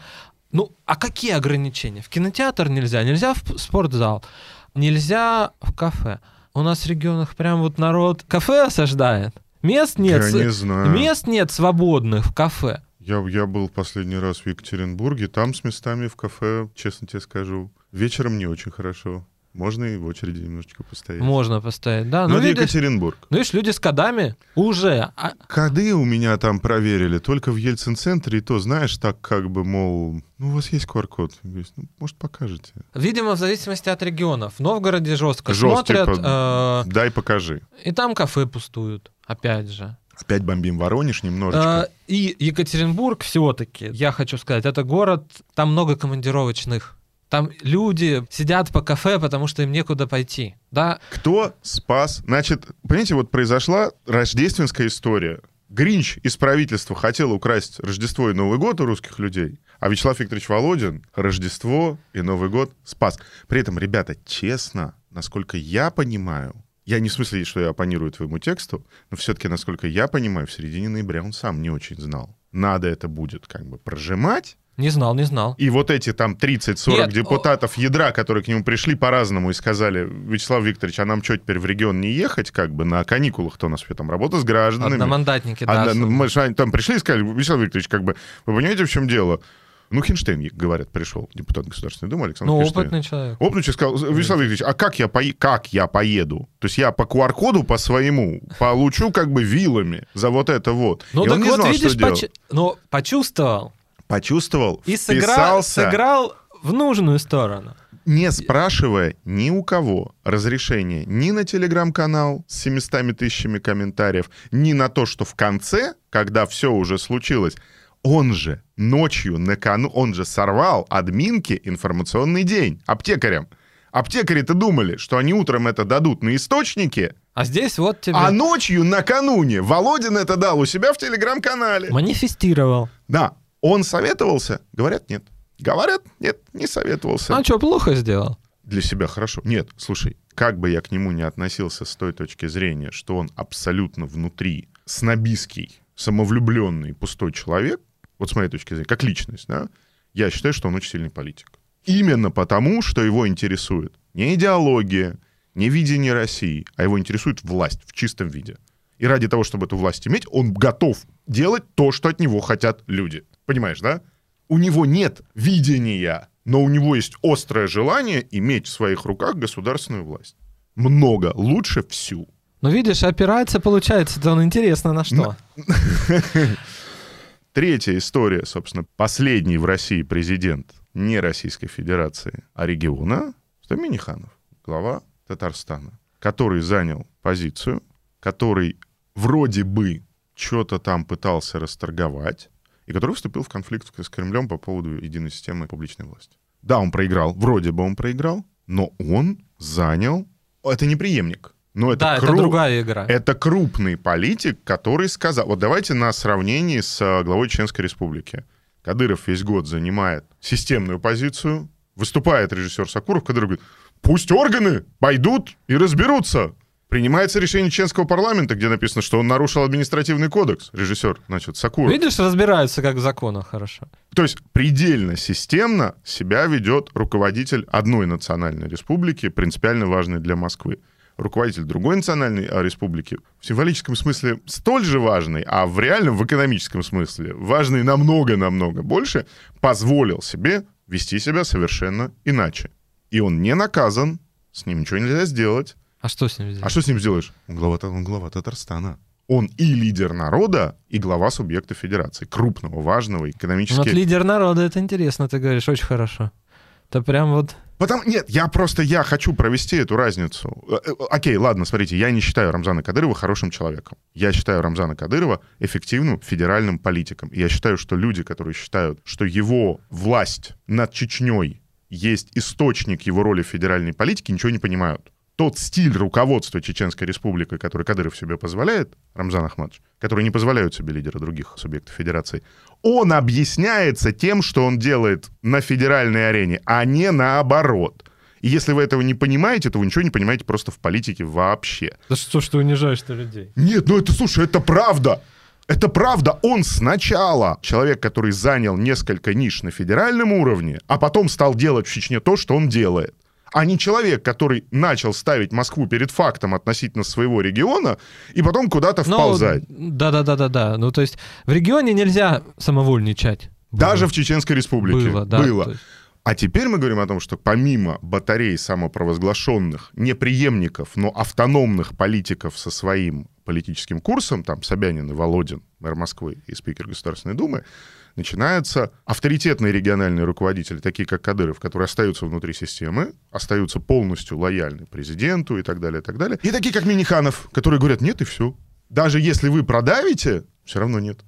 Ну, а какие ограничения? В кинотеатр нельзя, нельзя в спортзал, нельзя в кафе. У нас в регионах прям вот народ кафе осаждает. Мест нет, Я не знаю. мест нет свободных в кафе. Я, я был последний раз в Екатеринбурге, там с местами в кафе, честно тебе скажу, вечером не очень хорошо. Можно и в очереди немножечко постоять. Можно поставить, да. Но Ну, это видишь, Екатеринбург. ну, видишь, люди с кодами уже. А- Коды у меня там проверили только в Ельцин-центре, и то, знаешь, так как бы, мол, ну, у вас есть QR-код? Ну, может, покажете? видимо, в зависимости от регионов. В Новгороде жестко Жестко, смотрят, типа, э, Дай, покажи. и там кафе пустуют, опять же. Опять бомбим Воронеж немножечко. Э, и Екатеринбург все-таки, я хочу сказать, это город, там много командировочных. Там люди сидят по кафе, потому что им некуда пойти. Да, Кто спас? Значит, понимаете, вот произошла рождественская история. Гринч из правительства хотел украсть Рождество и Новый год у русских людей, а Вячеслав Викторович Володин Рождество и Новый год спас. При этом, ребята, честно, насколько я понимаю, я не в смысле, что я оппонирую твоему тексту, но все-таки, насколько я понимаю, в середине ноября он сам не очень знал. Надо это будет как бы прожимать, не знал, не знал. и вот эти там 30-40 Нет, депутатов ядра, которые к нему пришли по-разному и сказали, Вячеслав Викторович, а нам что, теперь в регион не ехать, как бы на каникулах-то у нас там работа с гражданами. Одномандатники, да. ну, мы же, там пришли и сказали, Вячеслав Викторович, как бы, вы понимаете, в чем дело? Ну, Хинштейн, говорят, пришел, депутат Государственной Думы Александр ну, Хинштейн. опытный человек. Опытный человек сказал, Вячеслав Викторович, а как я, пое- как я поеду? То есть я по QR-коду по своему получу как бы вилами за вот это вот. Ну, и так он не вот, знал, видишь, что делать. поч- ну, почувствовал Почувствовал, и сыграл, вписался, сыграл в нужную сторону. не спрашивая ни у кого разрешения ни на телеграм-канал с 700 тысячами комментариев, ни на то, что в конце, когда все уже случилось, он же ночью накану, он же сорвал админки информационный день аптекарям. Аптекари-то думали, что они утром это дадут на источнике, А здесь вот тебе а ночью накануне Володин это дал у себя в телеграм-канале. манифестировал. Да, он советовался? Говорят, нет. Говорят, нет, не советовался. А что, плохо сделал? для себя хорошо. Нет, слушай, как бы я к нему не относился с той точки зрения, что он абсолютно внутри снобистский, самовлюбленный, пустой человек, вот с моей точки зрения, как личность, да, я считаю, что он очень сильный политик. Именно потому, что его интересует не идеология, не видение России, а его интересует власть в чистом виде. И ради того, чтобы эту власть иметь, он готов делать то, что от него хотят люди. Понимаешь, да? У него нет видения, но у него есть острое желание иметь в своих руках государственную власть. Много, лучше всю. Ну, видишь, опирается, получается, то он интересно на что. Третья история, собственно, последний в России президент не Российской Федерации, а региона, это Миниханов, глава Татарстана, который занял позицию, который вроде бы что-то там пытался расторговать, и который вступил в конфликт с Кремлем по поводу единой системы публичной власти. Да, он проиграл, вроде бы он проиграл, но он занял... Это не преемник, но это, да, это кру- другая игра. это крупный политик, который сказал... Вот давайте на сравнении с э, главой Чеченской Республики, Кадыров весь год занимает системную позицию, выступает режиссер Сакуров, который говорит, пусть органы пойдут и разберутся. Принимается решение чеченского парламента, где написано, что он нарушил административный кодекс, режиссер, значит, Сакуров. Видишь, разбираются как в законах хорошо. То есть предельно системно себя ведет руководитель одной национальной республики, принципиально важной для Москвы. Руководитель другой национальной а, республики в символическом смысле столь же важный, а в реальном, в экономическом смысле, важный намного-намного больше, позволил себе вести себя совершенно иначе. И он не наказан, с ним ничего нельзя сделать. А что с ним сделать? А что с ним сделаешь? Он глава, он глава Татарстана. Он и лидер народа, и глава субъекта федерации. Крупного, важного, экономически... Вот лидер народа, это интересно, ты говоришь, очень хорошо. Это прям вот... Потому, нет, я просто, я хочу провести эту разницу. Э, э, Окей, ладно, смотрите, я не считаю Рамзана Кадырова хорошим человеком. Я считаю Рамзана Кадырова эффективным федеральным политиком. И я считаю, что люди, которые считают, что его власть над Чечней есть источник его роли в федеральной политике, ничего не понимают тот стиль руководства Чеченской Республикой, который Кадыров себе позволяет, Рамзан Ахмадович, который не позволяют себе лидеры других субъектов федерации, он объясняется тем, что он делает на федеральной арене, а не наоборот. И если вы этого не понимаете, то вы ничего не понимаете просто в политике вообще. Да что ж ты унижаешь-то людей? Нет, ну это, слушай, это правда. Это правда. Он сначала человек, который занял несколько ниш на федеральном уровне, а потом стал делать в Чечне то, что он делает а не человек, который начал ставить Москву перед фактом относительно своего региона и потом куда-то ну, вползать. Да-да-да-да-да. Ну, то есть в регионе нельзя самовольничать. Даже в Чеченской Республике. Было, да. Было. А теперь мы говорим о том, что помимо батарей самопровозглашенных, неприемников, но автономных политиков со своим политическим курсом, там Собянин и Володин, мэр Москвы и спикер Государственной Думы, начинаются авторитетные региональные руководители, такие как Кадыров, которые остаются внутри системы, остаются полностью лояльны президенту и так далее, и так далее. И такие как Миниханов, которые говорят, нет, и все. Даже если вы продавите, все равно нет.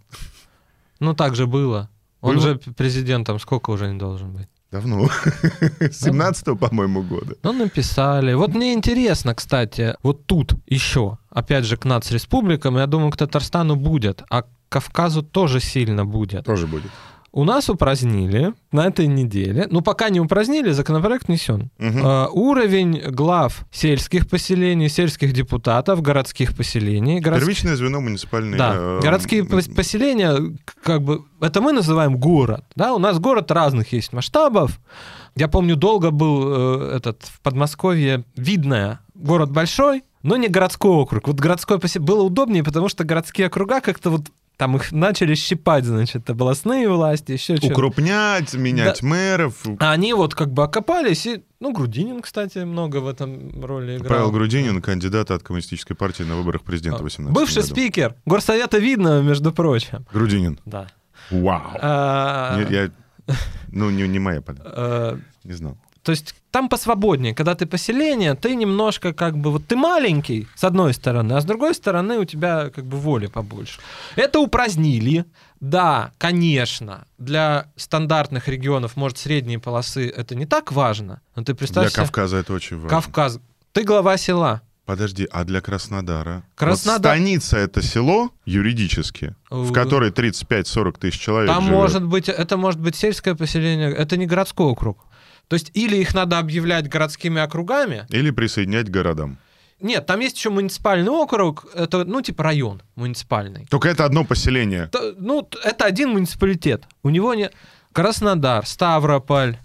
Ну, так же было. Он было? же президентом сколько уже не должен быть? Давно. 17-го, по-моему, года. Ну, написали. Вот мне интересно, кстати, вот тут еще, опять же, к нацреспубликам, я думаю, к Татарстану будет. А Кавказу тоже сильно будет. Тоже будет. У нас упразднили на этой неделе, ну пока не упразднили, законопроект внесен. Угу. Э, уровень глав сельских поселений, сельских депутатов, городских поселений. Городск... Первичное звено муниципальные. Да, э, городские поселения, как бы, это мы называем город. Да, у нас город разных есть масштабов. Я помню, долго был э, этот в Подмосковье видное. Город большой, но не городской округ. Вот городской поселение было удобнее, потому что городские округа как-то вот там их начали щипать, значит, областные власти, еще что-то. Укрупнять, менять да. мэров. А они вот как бы окопались, и, ну, Грудинин, кстати, много в этом роли играл. Павел Грудинин, кандидат от Коммунистической партии на выборах президента 18 Бывший году. спикер Горсовета видно, между прочим. Грудинин? Да. Вау. А... Нет, я... Ну, не, не моя политика. А... Не знал. То есть там посвободнее. Когда ты поселение, ты немножко как бы... Вот ты маленький, с одной стороны, а с другой стороны у тебя как бы воли побольше. Это упразднили. Да, конечно, для стандартных регионов, может, средние полосы это не так важно, но ты представь Для Кавказа это очень важно. Кавказ. Ты глава села. Подожди, а для Краснодара? Краснодар... Вот станица — это село юридически, в которой 35-40 тысяч человек Там живет. может быть, это может быть сельское поселение, это не городской округ. То есть или их надо объявлять городскими округами... Или присоединять к городам. Нет, там есть еще муниципальный округ, это, ну, типа район муниципальный. Только это одно поселение. То, ну, это один муниципалитет. У него не... Краснодар, Ставрополь,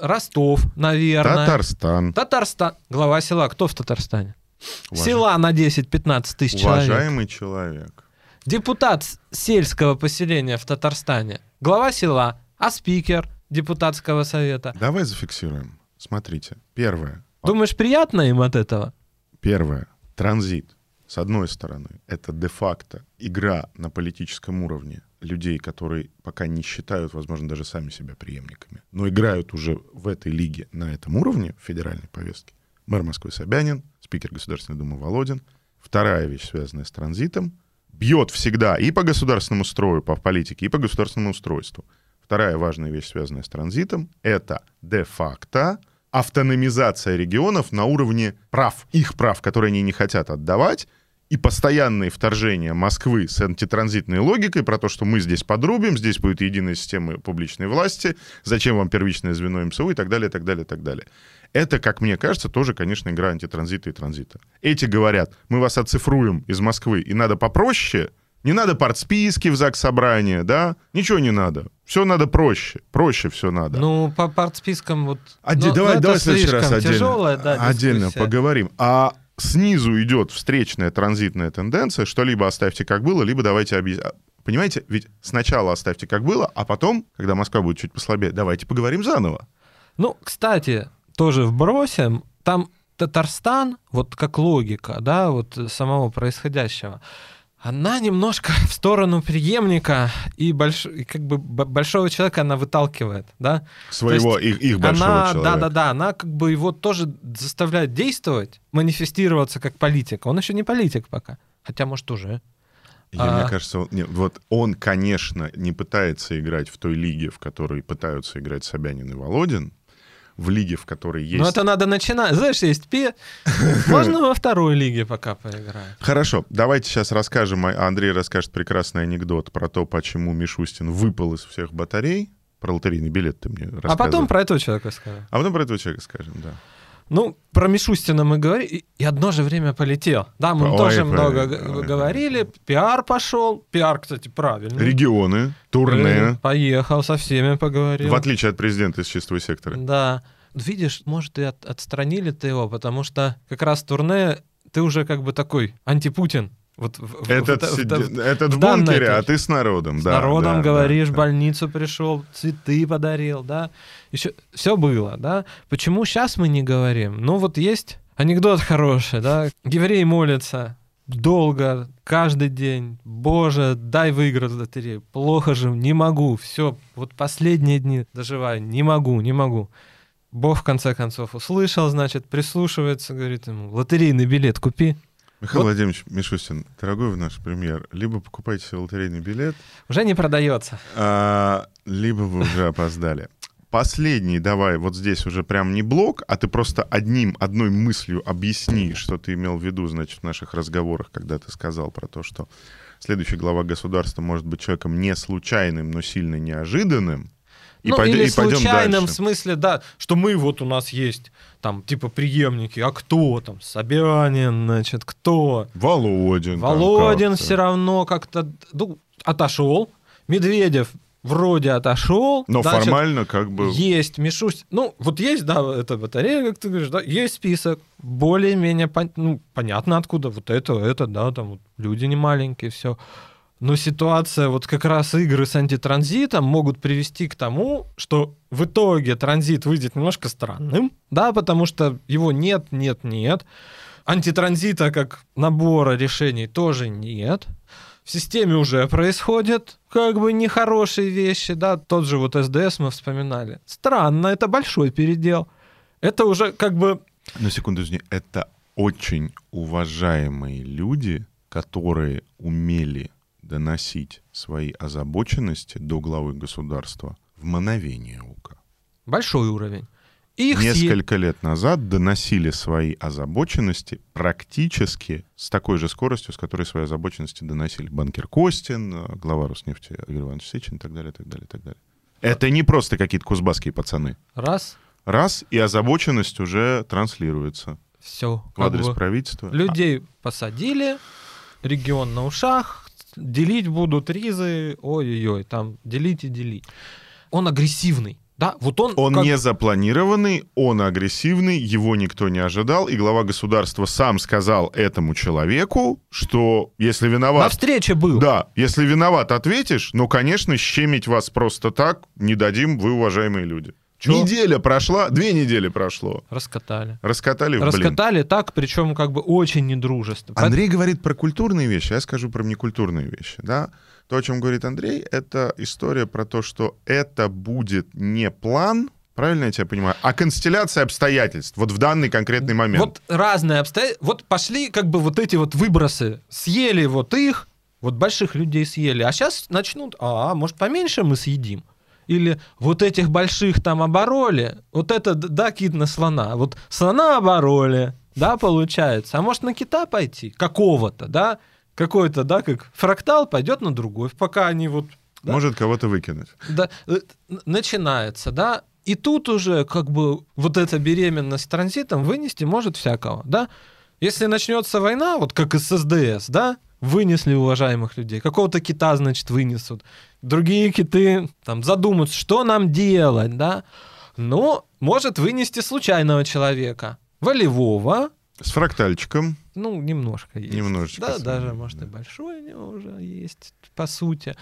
Ростов, наверное. Татарстан. Татарстан. Глава села. Кто в Татарстане? Уваж... Села на 10-15 тысяч Уважаемый человек. человек. Депутат сельского поселения в Татарстане. Глава села. А спикер? Депутатского совета. Давай зафиксируем. Смотрите. Первое. Думаешь, приятно им от этого? Первое. Транзит. С одной стороны, это де-факто игра на политическом уровне людей, которые пока не считают, возможно, даже сами себя преемниками, но играют уже в этой лиге на этом уровне федеральной повестки. Мэр Москвы Собянин, спикер Государственной Думы Володин. Вторая вещь, связанная с транзитом, бьет всегда и по государственному строю, по политике, и по государственному устройству. Вторая важная вещь, связанная с транзитом, это де-факто автономизация регионов на уровне прав, их прав, которые они не хотят отдавать, и постоянные вторжения Москвы с антитранзитной логикой про то, что мы здесь подрубим, здесь будет единая система публичной власти, зачем вам первичное звено МСУ и так далее, так далее, так далее. Это, как мне кажется, тоже, конечно, игра антитранзита и транзита. Эти говорят, мы вас оцифруем из Москвы, и надо попроще, не надо партсписки в ЗАГС собрания, да? Ничего не надо. Все надо проще. Проще все надо. Ну, по партспискам вот... Оде- ну, давай, ну, давай в следующий раз отдельно, тяжелая, да, отдельно поговорим. А снизу идет встречная транзитная тенденция, что либо оставьте как было, либо давайте объяснить. Понимаете, ведь сначала оставьте как было, а потом, когда Москва будет чуть послабее, давайте поговорим заново. Ну, кстати, тоже вбросим, там Татарстан, вот как логика, да, вот самого происходящего, она немножко в сторону преемника и, больш... и как бы большого человека она выталкивает, да. Своего, их, их большого она, человека. да, да, да, она как бы его тоже заставляет действовать, манифестироваться как политик. Он еще не политик пока, хотя может уже. Я, А. Мне кажется, он, не, вот он, конечно, не пытается играть в той лиге, в которой пытаются играть Собянин и Володин, в лиге, в которой есть... Но это надо начинать. Знаешь, есть пе. Можно во второй лиге пока поиграть. Хорошо, давайте сейчас расскажем, а Андрей расскажет прекрасный анекдот про то, почему Мишустин выпал из всех батарей. Про лотерейный билет ты мне рассказывал. А потом про этого человека скажем. А потом про этого человека скажем, да. Ну, про Мишустина мы говорили, и- одно же время полетел. Да, мы Ой, тоже ой, много ой, говорили, пиар пошел, пиар, кстати, правильный. Регионы, Э, турне, Поехал, со всеми поговорил. в отличие от президента из чистого сектора. Да. Видишь, может, и от- отстранили-то его, потому что как раз турне ты уже как бы такой антипутин. Вот в, Этот, в- сиди- в- этот в бункере, а точке. ты с народом. с да, народом да, говоришь, да, больницу пришел, цветы подарил, да. Еще все было, да. Почему сейчас мы не говорим? Ну вот есть анекдот хороший, да. Евреи молятся долго, каждый день. Боже, дай выиграть в лотерею. Плохо же, не могу. Все, вот последние дни доживаю, не могу, не могу. Бог в конце концов услышал, значит, прислушивается, говорит ему, лотерейный билет купи. Михаил Вот. Владимирович Мишустин, дорогой наш премьер, либо покупайте себе лотерейный билет, Уже не продается. а, либо вы уже опоздали. Последний, давай, вот здесь уже прям не блок, а ты просто одним, одной мыслью объясни, что ты имел в виду, значит, в наших разговорах, когда ты сказал про то, что следующий глава государства может быть человеком не случайным, но сильно неожиданным. И ну, пойдем- или и пойдем случайным, дальше. в смысле, да, что мы вот у нас есть, там, типа, преемники, а кто там, Собянин, значит, кто? Володин. Володин все равно как-то, ну, отошел, Медведев вроде отошел. Но значит, формально как бы... Есть Мишусь. Ну, вот есть, да, эта батарея, как ты говоришь, да, есть список. Более-менее пон- ну, понятно, откуда вот это, это, да, там вот люди не маленькие, все. Но ситуация, вот как раз игры с антитранзитом могут привести к тому, что в итоге транзит выйдет немножко странным, да, потому что его нет, нет, нет. Антитранзита как набора решений тоже нет. В системе уже происходят как бы нехорошие вещи, да, тот же вот СДС мы вспоминали. Странно, это большой передел. Это уже как бы На секунду, извини. Это очень уважаемые люди, которые умели доносить свои озабоченности до главы государства в мановение ока. большой уровень. Их Несколько лет назад доносили свои озабоченности практически с такой же скоростью, с которой свои озабоченности доносили банкир Костин, э, глава Роснефти Игорь Иванович Сечин и так далее, и так далее, и так далее. Это не просто какие-то кузбасские пацаны. Раз, Раз, и озабоченность уже транслируется все. в адрес правительства. Людей посадили, регион на ушах, делить будут ризы, ой-ой-ой, там делить и делить. Он агрессивный, да, вот он... Он как- не запланированный, он агрессивный, его никто не ожидал, и глава государства сам сказал этому человеку, что если На виноват... встрече был. Да, если виноват ответишь, ну, конечно, щемить вас просто так не дадим, вы уважаемые люди. Чё? Неделя прошла, две недели прошло. Раскатали. Раскатали блин. Раскатали так, причем как бы очень недружественно. Андрей говорит про культурные вещи, а я скажу про некультурные вещи, да. То, о чем говорит Андрей, это история про то, что это будет не план, правильно я тебя понимаю, а констелляция обстоятельств вот в данный конкретный момент. Вот разные обстоятельства. Вот пошли как бы вот эти вот выбросы. Съели вот их, вот больших людей съели. А сейчас начнут, а, может, поменьше мы съедим. Или вот этих больших там обороли. Вот это, да, кит на слона. Вот слона обороли. да, получается. А может на кита пойти, какого-то, да, какой-то, да, как фрактал пойдет на другой, пока они вот... Да, Может кого-то выкинуть. да, э, начинается, да, и тут уже как бы вот эта беременность транзитом вынести может всякого, да. Если начнется война, вот как из СДС, да, вынесли уважаемых людей, какого-то кита, значит, вынесут, другие киты там задумаются, что нам делать, да, но может вынести случайного человека, волевого, С фрактальчиком. ну, немножко есть. Немножечко Да, даже, может, да. и большой у него уже есть, по сути.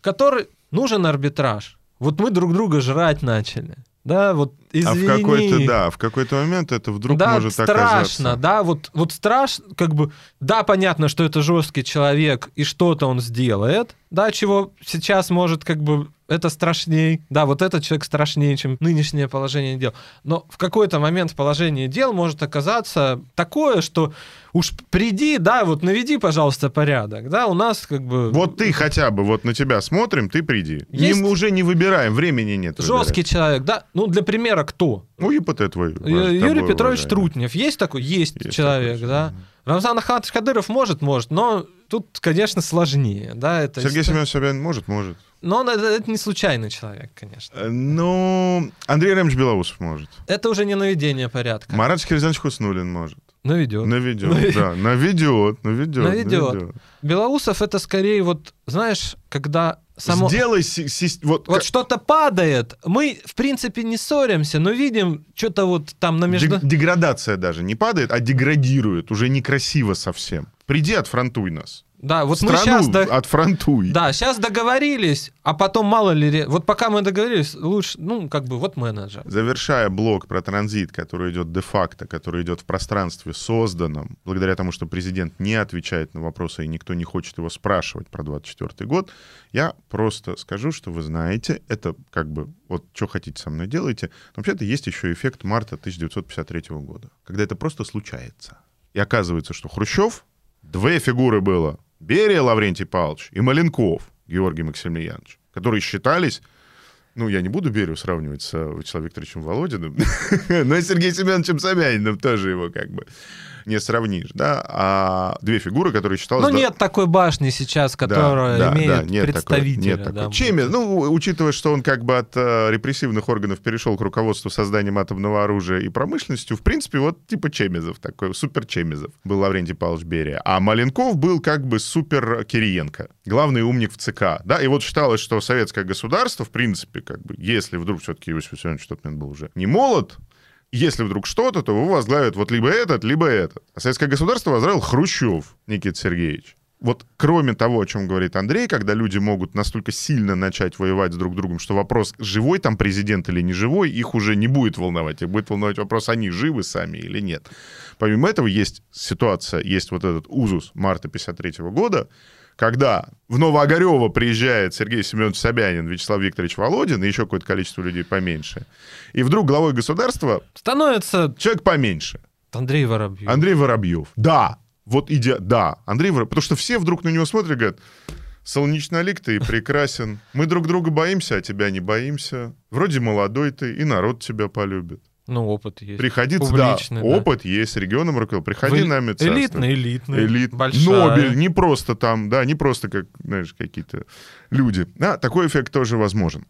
Который нужен арбитраж. Вот мы друг друга жрать начали. Да, вот извини. А в какой-то, да, в какой-то момент это вдруг да, может страшно, оказаться. да, вот, вот страшно, как бы, да, понятно, что это жесткий человек, и что-то он сделает, да, чего сейчас может, как бы, это страшней, да, вот этот человек страшнее, чем нынешнее положение дел. Но в какой-то момент положение дел может оказаться такое, что уж приди, да, вот наведи, пожалуйста, порядок, да, у нас как бы... Вот ты хотя бы, вот на тебя смотрим, ты приди. Есть- мы уже не выбираем, времени нет. Жесткий человек, да, ну, для примера, кто? выбирать. Ну, ИПТ твой. Юрий Петрович уважаемый. Трутнев. Есть такой? Есть, Есть человек, такой да. человек. Рамзан Ахматович Кадыров может, может, но тут, конечно, сложнее, да, это... Сергей ист- Семенович Собянин может, может. Но он, это, это не случайный человек, конечно. Э, Ну, Андрей Ремович Белоусов может. Это уже не наведение порядка. Марат Шкирзянович Хуснулин может. Наведет. Наведет, Наведет. да, наведет, наведет. Наведет. Белоусов это скорее вот, знаешь, когда само... Сделай си- си- вот, Вот как- что-то падает, мы, в принципе, не ссоримся, но видим что-то вот там на между... дег- деградация даже не падает, а деградирует, уже некрасиво совсем. Приди, отфронтуй нас. Да, вот Страну мы сейчас... отфронтуй. Да, сейчас договорились, а потом мало ли... Вот пока мы договорились, лучше, ну, как бы, вот менеджер. Завершая блок про транзит, который идет де-факто, который идет в пространстве созданном, благодаря тому, что президент не отвечает на вопросы и никто не хочет его спрашивать про 24 год, я просто скажу, что вы знаете, это как бы, вот что хотите со мной делайте, вообще-то есть еще эффект марта 1953 года, когда это просто случается. И оказывается, что Хрущев, две фигуры было, Берия Лаврентий Павлович и Маленков Георгий Максимiliaнович, которые считались ну, я не буду Берию сравнивать с э, Вячеславом Викторовичем Володиным, но и Сергеем Семеновичем Собяниным тоже его как бы не сравнишь, да, а две фигуры, которые считалось... Ну, да- нет такой башни сейчас, да, которая да, имеет да, нет такой- представителя. нет такой. да. Чемес, ну, учитывая, что он как бы от э, репрессивных органов перешел к руководству созданием атомного оружия и промышленностью, в принципе, вот типа Чемезов такой, супер Чемезов был Лаврентий Павлович Берия. А Маленков был как бы супер Кириенко, главный умник в ЦК, да, и вот считалось, что советское государство, в принципе, как бы, если вдруг все-таки Иосиф Виссарионович момент был уже не молод, если вдруг что-то, то его возглавят вот либо этот, либо этот. А советское государство возглавил Хрущев Никита Сергеевич. Вот кроме того, о чем говорит Андрей, когда люди могут настолько сильно начать воевать с друг другом, что вопрос, живой там президент или не живой, их уже не будет волновать. Их будет волновать вопрос, они живы сами или нет. Помимо этого есть ситуация, есть вот этот узус марта 53 года, когда в Новоогарево приезжает Сергей Семенович Собянин, Вячеслав Викторович Володин и еще какое-то количество людей поменьше. И вдруг главой государства Становится человек поменьше. Андрей Воробьев. Андрей Воробьев. Да, вот иде... да, Андрей Воробьев. Потому что все вдруг на него смотрят и говорят, солнечнолик ты и прекрасен. Мы друг друга боимся, а тебя не боимся. Вроде молодой ты, и народ тебя полюбит. Ну, опыт есть. Приходи, да, Публичный, да. опыт есть, регионом руководил. Приходи Вы- нами. Элитный, элитный. Элит. Большая. Нобель, не просто там, да, не просто как, знаешь, какие-то люди. Да, такой эффект тоже возможен.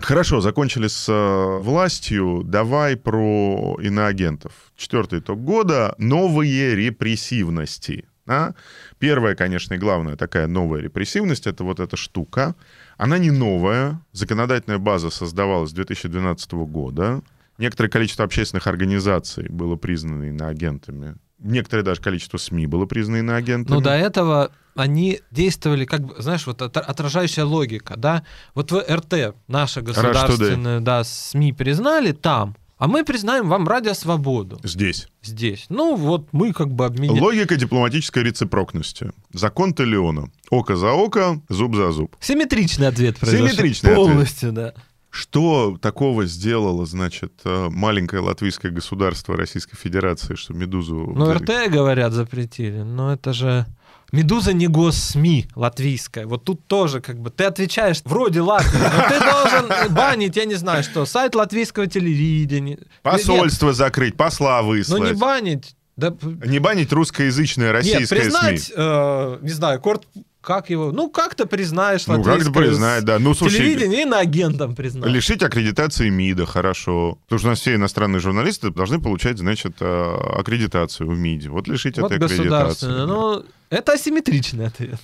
Хорошо, закончили с э, властью. Давай про иноагентов. Четвертый итог года. Новые репрессивности. да? Первая, конечно, и главная такая новая репрессивность — это вот эта штука. Она не новая. Законодательная база создавалась с 2012 года. Некоторое количество общественных организаций было признано иноагентами. Некоторое даже количество СМИ было признано иноагентами. Но до этого они действовали, как бы, знаешь, вот отра- отражающая логика, да? Вот вы РТ, наше государственное, да, СМИ признали там, а мы признаем вам радио «Свободу» Здесь. здесь. Ну, вот мы как бы обменяли. Логика дипломатической рецепрокности. Закон Талиона. Око за око, зуб за зуб. Симметричный ответ произошел. Симметричный ответ. Полностью, да. Что такого сделало, значит, э, маленькое латвийское государство Российской Федерации, что «Медузу»... Ну, РТ, говорят, запретили, но это же Медуза не госсми латвийская. Вот тут тоже как бы ты отвечаешь вроде Латвии, но ты должен банить, я не знаю что, сайт латвийского телевидения. Посольство Нет. закрыть, посла выслать. Ну не банить. Да... Не банить русскоязычное российское Нет, признать, СМИ. Э, не знаю, корт как его, ну, как-то признаешь Ну, как-то признать, да. Ну, слушай, телевидение и на агентом признать. Лишить аккредитации МИДа, хорошо. Потому что у нас все иностранные журналисты должны получать, значит, э, аккредитацию в МИДе. Вот лишить вот этой аккредитации. Ну, это асимметричный ответ.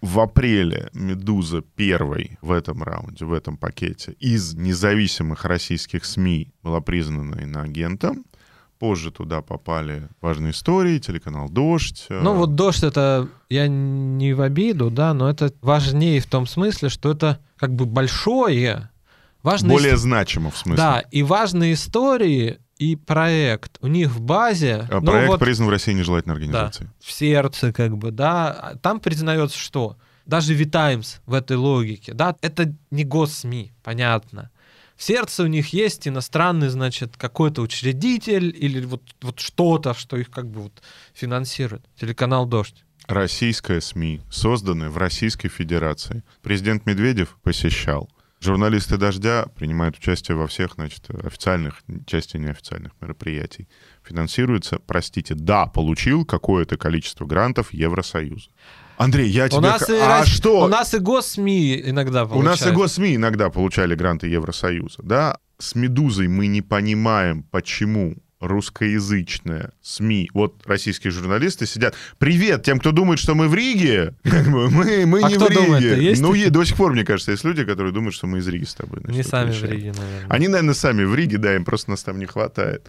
В апреле «Медуза» первой в этом раунде, в этом пакете из независимых российских СМИ была признана иноагентом. Позже туда попали важные истории, телеканал «Дождь». Э. Ну вот «Дождь» — это, я не в обиду, да, но это важнее в том смысле, что это как бы большое, важное... Более ист... значимо в смысле. Да, и важные истории и проект у них в базе. А ну, проект вот, признан в России нежелательной организацией. Да, в сердце, как бы, да. Там признается, что даже Витаймс в этой логике, да, это не госсми, понятно в сердце у них есть иностранный, значит, какой-то учредитель или вот, вот что-то, что их как бы вот финансирует. Телеканал «Дождь». Российская СМИ, созданная в Российской Федерации. Президент Медведев посещал. Журналисты «Дождя» принимают участие во всех, значит, официальных, части неофициальных мероприятий. Финансируется, простите, да, получил какое-то количество грантов Евросоюза. Андрей, я тебе... У нас, и, а что? у нас и госсми иногда получают. У нас и госсми иногда получали гранты Евросоюза, да? С «Медузой» мы не понимаем, почему русскоязычная СМИ, вот российские журналисты сидят. Привет тем, кто думает, что мы в Риге. мы мы а не в Риге. Думает, есть ну, до сих пор, мне кажется, есть люди, которые думают, что мы из Риги с тобой. Значит, не сами в Риге, наверное. Они, наверное, сами в Риге, да, им просто нас там не хватает.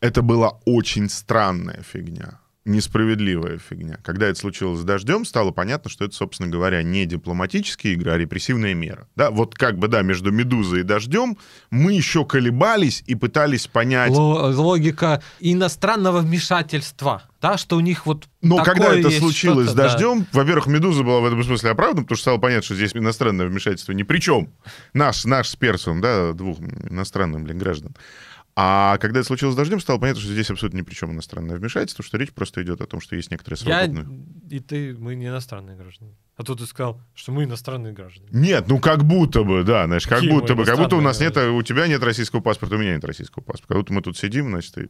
Это была очень странная фигня несправедливая фигня. Когда это случилось с дождем, стало понятно, что это, собственно говоря, не дипломатические игры, а репрессивная мера. Да, вот как бы, да, между «Медузой» и «Дождем» мы еще колебались и пытались понять... Логика иностранного вмешательства да, что у них вот Но когда это случилось с дождем, да. во-первых, Медуза была в этом смысле оправдана, потому что стало понятно, что здесь иностранное вмешательство ни при чем. Наш, наш с Персом, да, двух иностранных, блин, граждан. А когда это случилось с дождем, стало понятно, что здесь абсолютно ни при чем иностранное вмешательство, что речь просто идет о том, что есть некоторые свободные... Я и ты, мы не иностранные граждане. А тут ты сказал, что мы иностранные граждане. Нет, ну как будто бы, да, знаешь, как Какие будто бы, как будто у нас нет, у тебя нет российского паспорта, у меня нет российского паспорта. Как будто мы тут сидим, значит, и...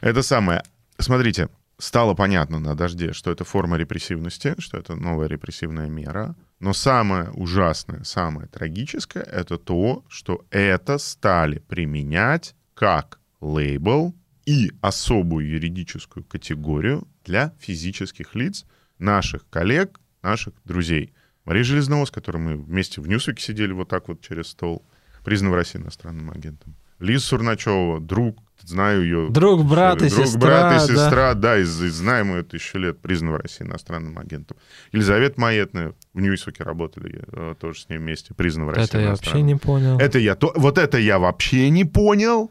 это самое. Смотрите, стало понятно на дожде, что это форма репрессивности, что это новая репрессивная мера. Но самое ужасное, самое трагическое — это то, что это стали применять как лейбл и особую юридическую категорию для физических лиц, наших коллег, наших друзей. Мария Железновой, с которой мы вместе в Ньюсвике сидели вот так вот через стол, признан в России иностранным агентом. Лиза Сурначева, друг, знаю ее. Друг, брат и друг, сестра. брат и сестра, да, да и, и знаем ее тысячу лет, признан в России иностранным агентом. Елизавета Маетная, в Ньюсвике работали, я, тоже с ней вместе, признан в России Это я вообще не понял. Это я, то, вот это я вообще не понял.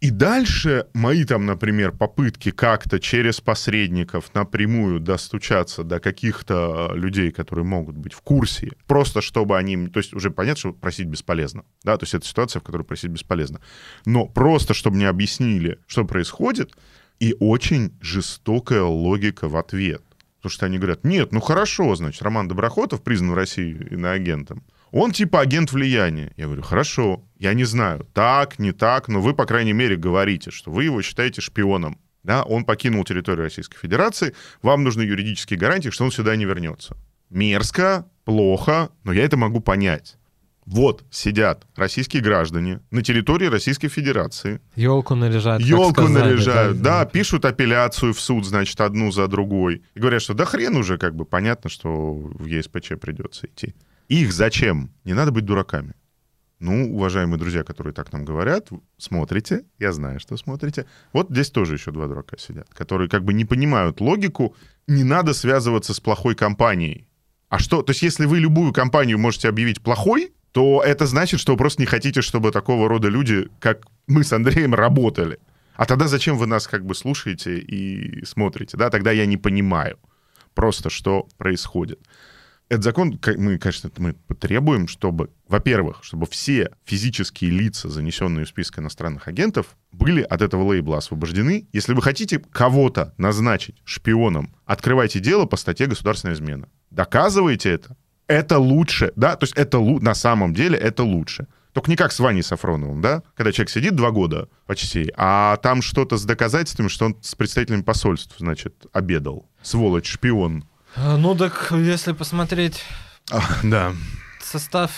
И дальше мои там, например, попытки как-то через посредников напрямую достучаться до каких-то людей, которые могут быть в курсе, просто чтобы они... То есть уже понятно, что просить бесполезно. Да, то есть это ситуация, в которой просить бесполезно. Но просто, чтобы мне объяснили, что происходит, и очень жестокая логика в ответ. Потому что они говорят, нет, ну хорошо, значит, Роман Доброхотов признан в России иноагентом. Он типа агент влияния. Я говорю, хорошо, я не знаю, так, не так, но вы, по крайней мере, говорите, что вы его считаете шпионом. Да, он покинул территорию Российской Федерации, вам нужны юридические гарантии, что он сюда не вернется. Мерзко, плохо, но я это могу понять. Вот сидят российские граждане на территории Российской Федерации. Елку наряжают. Елку сказали, наряжают, да, да, пишут апелляцию в суд, значит, одну за другой. И говорят, что да хрен уже, как бы понятно, что в ЕСПЧ придется идти. Их зачем? Не надо быть дураками. Ну, уважаемые друзья, которые так нам говорят, смотрите, я знаю, что смотрите. Вот здесь тоже еще два дурака сидят, которые как бы не понимают логику, не надо связываться с плохой компанией. А что, то есть если вы любую компанию можете объявить плохой, то это значит, что вы просто не хотите, чтобы такого рода люди, как мы с Андреем, работали. А тогда зачем вы нас как бы слушаете и смотрите, да? Тогда я не понимаю просто, что происходит. Этот закон, мы, конечно, мы потребуем, чтобы, во-первых, чтобы все физические лица, занесенные в список иностранных агентов, были от этого лейбла освобождены. Если вы хотите кого-то назначить шпионом, открывайте дело по статье «Государственная измена». Доказывайте это. Это лучше, да, то есть это на самом деле это лучше. Только не как с Ваней Сафроновым, да? Когда человек сидит два года почти, а там что-то с доказательствами, что он с представителями посольств, значит, обедал. Сволочь, шпион. А, ну так, если посмотреть... А, да. Состав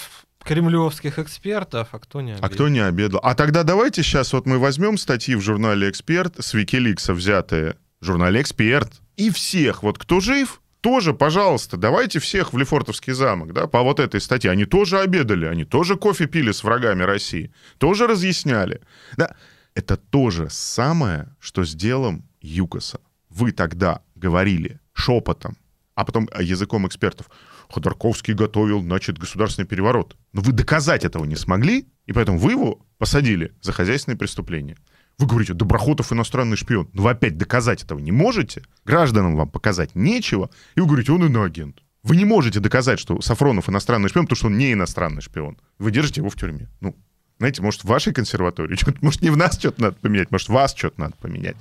кремлевских экспертов, а кто не обедал? А кто не обедал? А тогда давайте сейчас вот мы возьмем статьи в журнале «Эксперт» с Викиликса взятые, в журнале «Эксперт», и всех, вот кто жив, тоже, пожалуйста, давайте всех в Лефортовский замок, да, по вот этой статье. Они тоже обедали, они тоже кофе пили с врагами России, тоже разъясняли. Да, это то же самое, что с делом ЮКОСа. Вы тогда говорили шепотом, а потом языком экспертов. Ходорковский готовил, значит, государственный переворот. Но вы доказать этого не смогли, и поэтому вы его посадили за хозяйственные преступления. Вы говорите, Доброхотов иностранный шпион. Но вы опять доказать этого не можете. Гражданам вам показать нечего. И вы говорите, он иноагент. Вы не можете доказать, что Сафронов иностранный шпион, потому что он не иностранный шпион. Вы держите его в тюрьме. Ну, знаете, может, в вашей консерватории, может, не в нас что-то надо поменять, может, вас что-то надо поменять.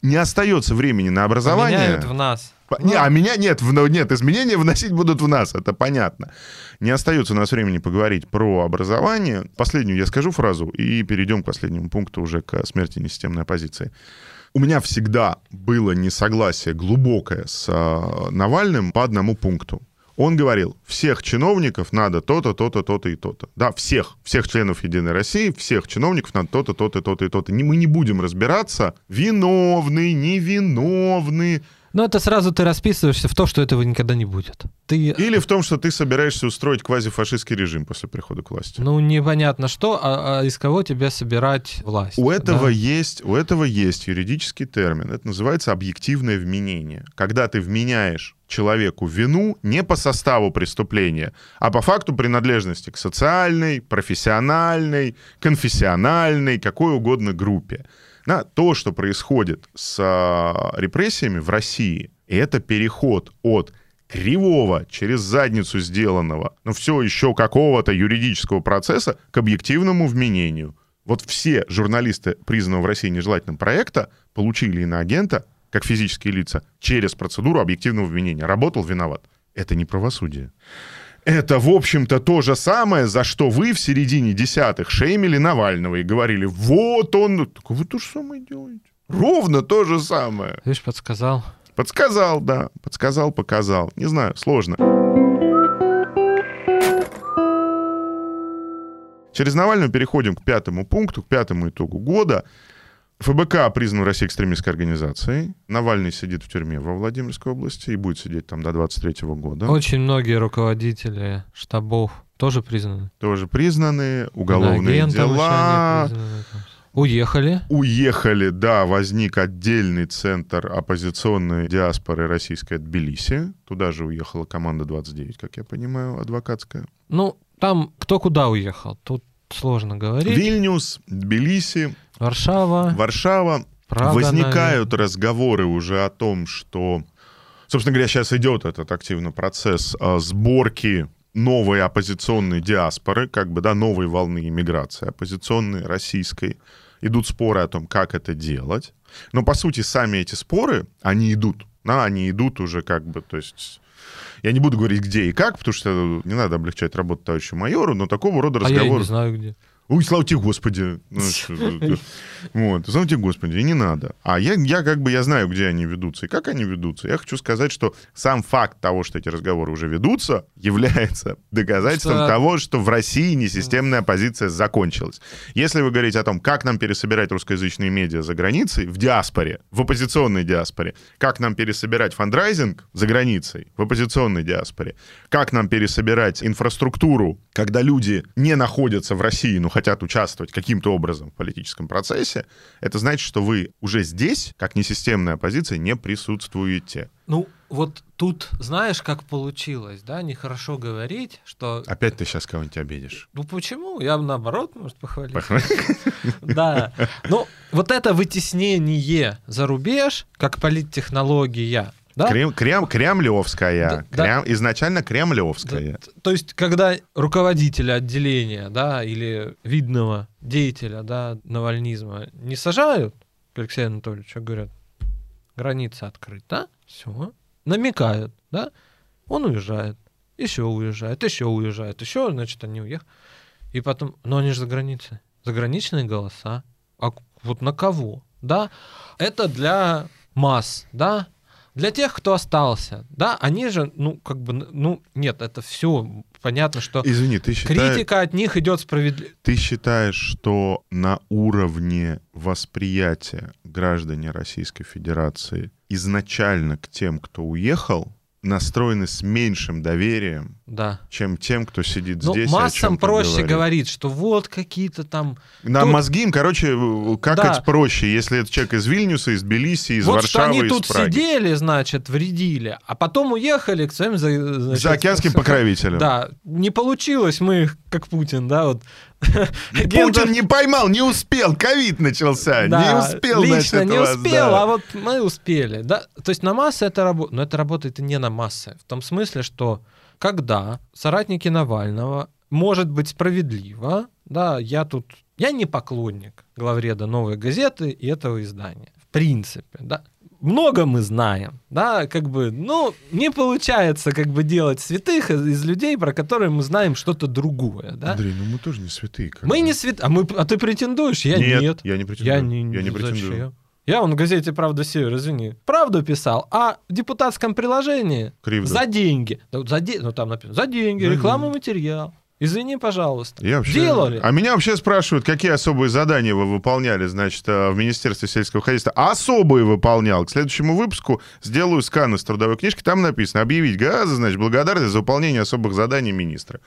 Не остается времени на образование. Поменяют в нас. Не, а меня нет, в, нет, изменения вносить будут в нас, это понятно. Не остается у нас времени поговорить про образование. Последнюю я скажу фразу и перейдем к последнему пункту уже к смерти несистемной оппозиции. У меня всегда было несогласие глубокое с э, Навальным по одному пункту. Он говорил, всех чиновников надо то-то, то-то, то-то и то-то. Да, всех, всех членов Единой России, всех чиновников надо то-то, то-то, то-то и то-то. Мы не будем разбираться, виновный, невиновный, но это сразу ты расписываешься в то, что этого никогда не будет. Ты... Или в том, что ты собираешься устроить квазифашистский режим после прихода к власти. Ну, непонятно что, а, а из кого тебе собирать власть. У этого, да? есть, у этого есть юридический термин. Это называется объективное вменение. Когда ты вменяешь человеку вину не по составу преступления, а по факту принадлежности к социальной, профессиональной, конфессиональной, какой угодно группе. На то, что происходит с а, репрессиями в России, это переход от кривого, через задницу сделанного, но все еще какого-то юридического процесса к объективному вменению. Вот все журналисты, признанного в России нежелательным проекта, получили иноагента, как физические лица, через процедуру объективного вменения. Работал, виноват. Это не правосудие. Это, в общем-то, то же самое, за что вы в середине десятых шеймили Навального и говорили, вот он... Так вы то же самое делаете. Ровно то же самое. Видишь, подсказал. Подсказал, да. Подсказал, показал. Не знаю, сложно. Через Навального переходим к пятому пункту, к пятому итогу года. ФБК признан в России экстремистской организацией. Навальный сидит в тюрьме во Владимирской области и будет сидеть там до 23 года. Очень многие руководители штабов тоже признаны. Тоже признаны. Уголовные дела. Уехали. Уехали, да, возник отдельный центр оппозиционной диаспоры российской Тбилиси. Туда же уехала команда 29, как я понимаю, адвокатская. Ну, там кто куда уехал, тут сложно говорить. Вильнюс, Тбилиси, Варшава. Варшава. Прага, Возникают наверное. разговоры уже о том, что, собственно говоря, сейчас идет этот активный процесс а, сборки новой оппозиционной диаспоры, как бы, да, новой волны иммиграции оппозиционной, российской. Идут споры о том, как это делать. Но, по сути, сами эти споры, они идут. Да, они идут уже как бы, то есть... Я не буду говорить, где и как, потому что не надо облегчать работу товарищу майору, но такого рода разговоры... А я не знаю, где. Ой, слава тебе, Господи. Ну, вот, слава тебе, Господи, и не надо. А я, я как бы, я знаю, где они ведутся и как они ведутся. Я хочу сказать, что сам факт того, что эти разговоры уже ведутся, является доказательством что... того, что в России несистемная оппозиция закончилась. Если вы говорите о том, как нам пересобирать русскоязычные медиа за границей, в диаспоре, в оппозиционной диаспоре, как нам пересобирать фандрайзинг за границей, в оппозиционной диаспоре, как нам пересобирать инфраструктуру, когда люди не находятся в России, но хотят участвовать каким-то образом в политическом процессе, это значит, что вы уже здесь, как несистемная оппозиция, не присутствуете. Ну, вот тут, знаешь, как получилось, да, нехорошо говорить, что... Опять ты сейчас кого-нибудь обидишь. Ну, почему? Я наоборот, может, похвалить. Да. Ну, вот это вытеснение за рубеж, как политтехнология, Да? Крем, крем, кремлевская. Да, Крем- Изначально кремлевская. Да, То есть, когда руководителя отделения, да, или видного деятеля, да, навальнизма не сажают к Алексею Анатольевичу, а говорят, граница открыта, все, намекают, да, он уезжает, еще уезжает, еще уезжает, еще, значит, они уехали. И потом, но они же за границей, заграничные голоса. А вот на кого, да? Это для масс, да? Для тех, кто остался, да, они же, ну, как бы, ну, нет, это все понятно, что Извини, ты считаешь, критика от них идет справедливо. ты считаешь, что на уровне восприятия граждане Российской Федерации изначально к тем, кто уехал, настроены с меньшим доверием, Да. чем тем, кто сидит Ну, здесь. массам проще говорит. говорить, что вот какие-то там... На Тут- мозги им, короче, как Да. это проще, если это человек из Вильнюса, из Тбилиси, из вот Варшавы, что они из тут Праги. сидели, значит, вредили, а потом уехали к своим... за- значит, За океанским покровителем. Да, не получилось мы их, как Путин, да, вот. Путин не поймал, не успел, ковид начался, не Да, успел, лично значит, не вас, успел, да. а вот мы успели, да. То есть на массы это работает, но это работает и не на массы, в том смысле, что когда соратники Навального, может быть справедливо, да, я тут, я не поклонник главреда «Новой газеты» и этого издания, в принципе, да. Много мы знаем, да, как бы, ну, не получается как бы делать святых из, из людей, про которые мы знаем что-то другое, да. Андрей, ну мы тоже не святые. как Мы бы. не свят... А, мы... а ты претендуешь? Я Нет, нет. я не претендую. Я не, Я не зачем? претендую. Я вон в газете «Правда Север», извини, правду писал, а в депутатском приложении Кривда. за деньги, вот за де- ну там написано, за деньги, За рекламный материал. Извини, пожалуйста. Я вообще... Делали. А меня вообще спрашивают, какие особые задания вы выполняли, значит, э, в Министерстве сельского хозяйства. Особые выполнял. К следующему выпуску сделаю скан из трудовой книжки. Там написано «Объявить газы, значит, благодарность за выполнение особых заданий министра».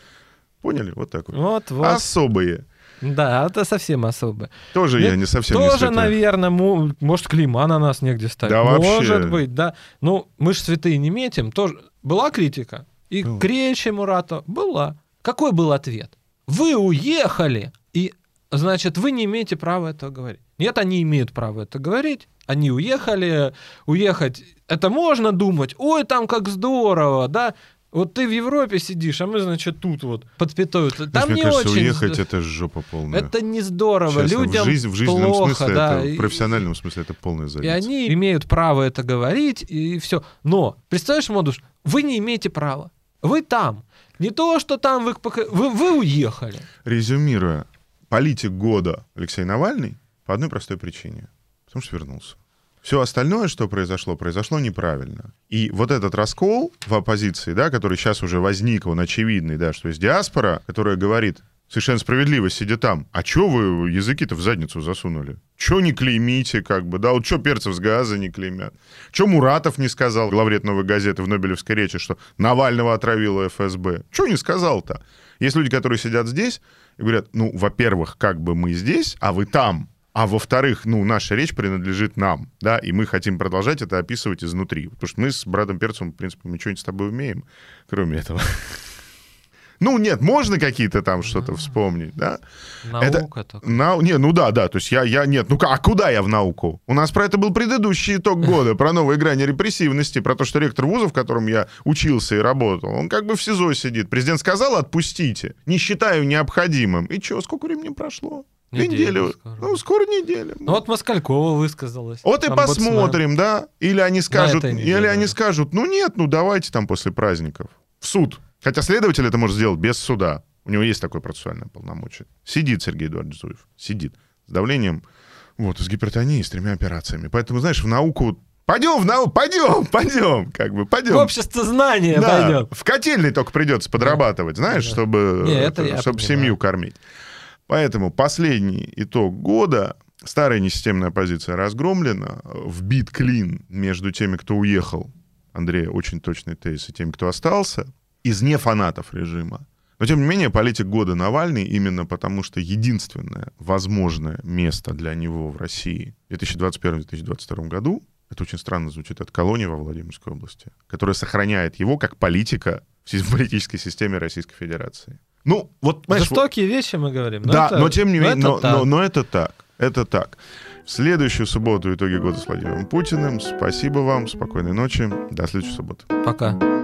Поняли? Вот так вот. Вот, вот. Особые. Да, это совсем особо. Тоже Нет, я не совсем не Тоже, святой. наверное, мо- может, клейма на нас негде ставить. Да вообще. Может быть, да. Ну, мы же святые не метим. Тоже была критика. И Была. к Речи Мурату была. Какой был ответ? Вы уехали, и, значит, вы не имеете права этого говорить. Нет, они имеют право это говорить. Они уехали, уехать, это можно думать, ой, там как здорово, да, вот ты в Европе сидишь, а мы, значит, тут вот под пятой. Знаешь, Там мне не кажется, очень... уехать это жопа полная. Это не здорово. Честно, Людям в, жизнь, в жизненном плохо, смысле, да. это, и- в профессиональном смысле это полная и задница. они имеют право это говорить, и все. Но, представляешь, Модуш, вы не имеете права. Вы там. Не то, что там вы, вы, вы уехали. Резюмируя, политик года Алексей Навальный по одной простой причине. Потому что вернулся. Все остальное, что произошло, произошло неправильно. И вот этот раскол в оппозиции, да, который сейчас уже возник, он очевидный, да, что есть диаспора, которая говорит, совершенно справедливо, сидя там, а чё вы языки-то в задницу засунули? Чё не клеймите, как бы, да, вот чё перцев с газа не клеймят? Чё Муратов не сказал, главред «Новой газеты» в Нобелевской речи, что Навального отравила ФСБ? Чё не сказал-то? Есть люди, которые сидят здесь и говорят, ну, во-первых, как бы мы здесь, а вы там. А во-вторых, ну, наша речь принадлежит нам, да, и мы хотим продолжать это описывать изнутри. Потому что мы с братом Перцем, в принципе, мы что-нибудь с тобой умеем, кроме этого. Ну, нет, можно какие-то там что-то вспомнить, да? Наука только. Нау... Не, ну да, да, то есть я, я, нет, ну а куда я в науку? У нас про это был предыдущий итог года, про новые грани репрессивности, про то, что ректор вуза, в котором я учился и работал, он как бы в СИЗО сидит. Президент сказал, отпустите, не считаю необходимым. И что, сколько времени прошло? Неделю Неделю. скоро. Ну, скоро неделя. Ну вот Москалькова высказалась. Вот и Омбудсмен. посмотрим, да? Или они скажут, неделе или они даже. скажут, ну нет, ну давайте там после праздников. В суд. Хотя следователь это может сделать без суда. У него есть такое процессуальное полномочие. Сидит Сергей Эдуардович Зуев. Сидит. С давлением, вот, с гипертонией, с тремя операциями. Поэтому, знаешь, в науку... Пойдем в науку, пойдем, пойдем, как бы, пойдем. В общество знания Да, пойдем. в котельной только придется подрабатывать, знаешь, Да. чтобы, Не, это чтобы понимаю. семью кормить. Поэтому последний итог года старая несистемная оппозиция разгромлена, вбит клин между теми, кто уехал, Андрей, очень точный тезис, и теми, кто остался, из не фанатов режима. Но, тем не менее, политик года Навальный именно потому, что единственное возможное место для него в России в 2021-2022 году, это очень странно звучит, это колония во Владимирской области, которая сохраняет его как политика в политической системе Российской Федерации. Ну, вот, Жестокие вещи мы говорим. Но да, это... но тем не менее, но, это но, но, но это так. Это так. В следующую субботу итоги года с Владимиром Путиным. Спасибо вам, спокойной ночи, до следующей субботы. Пока.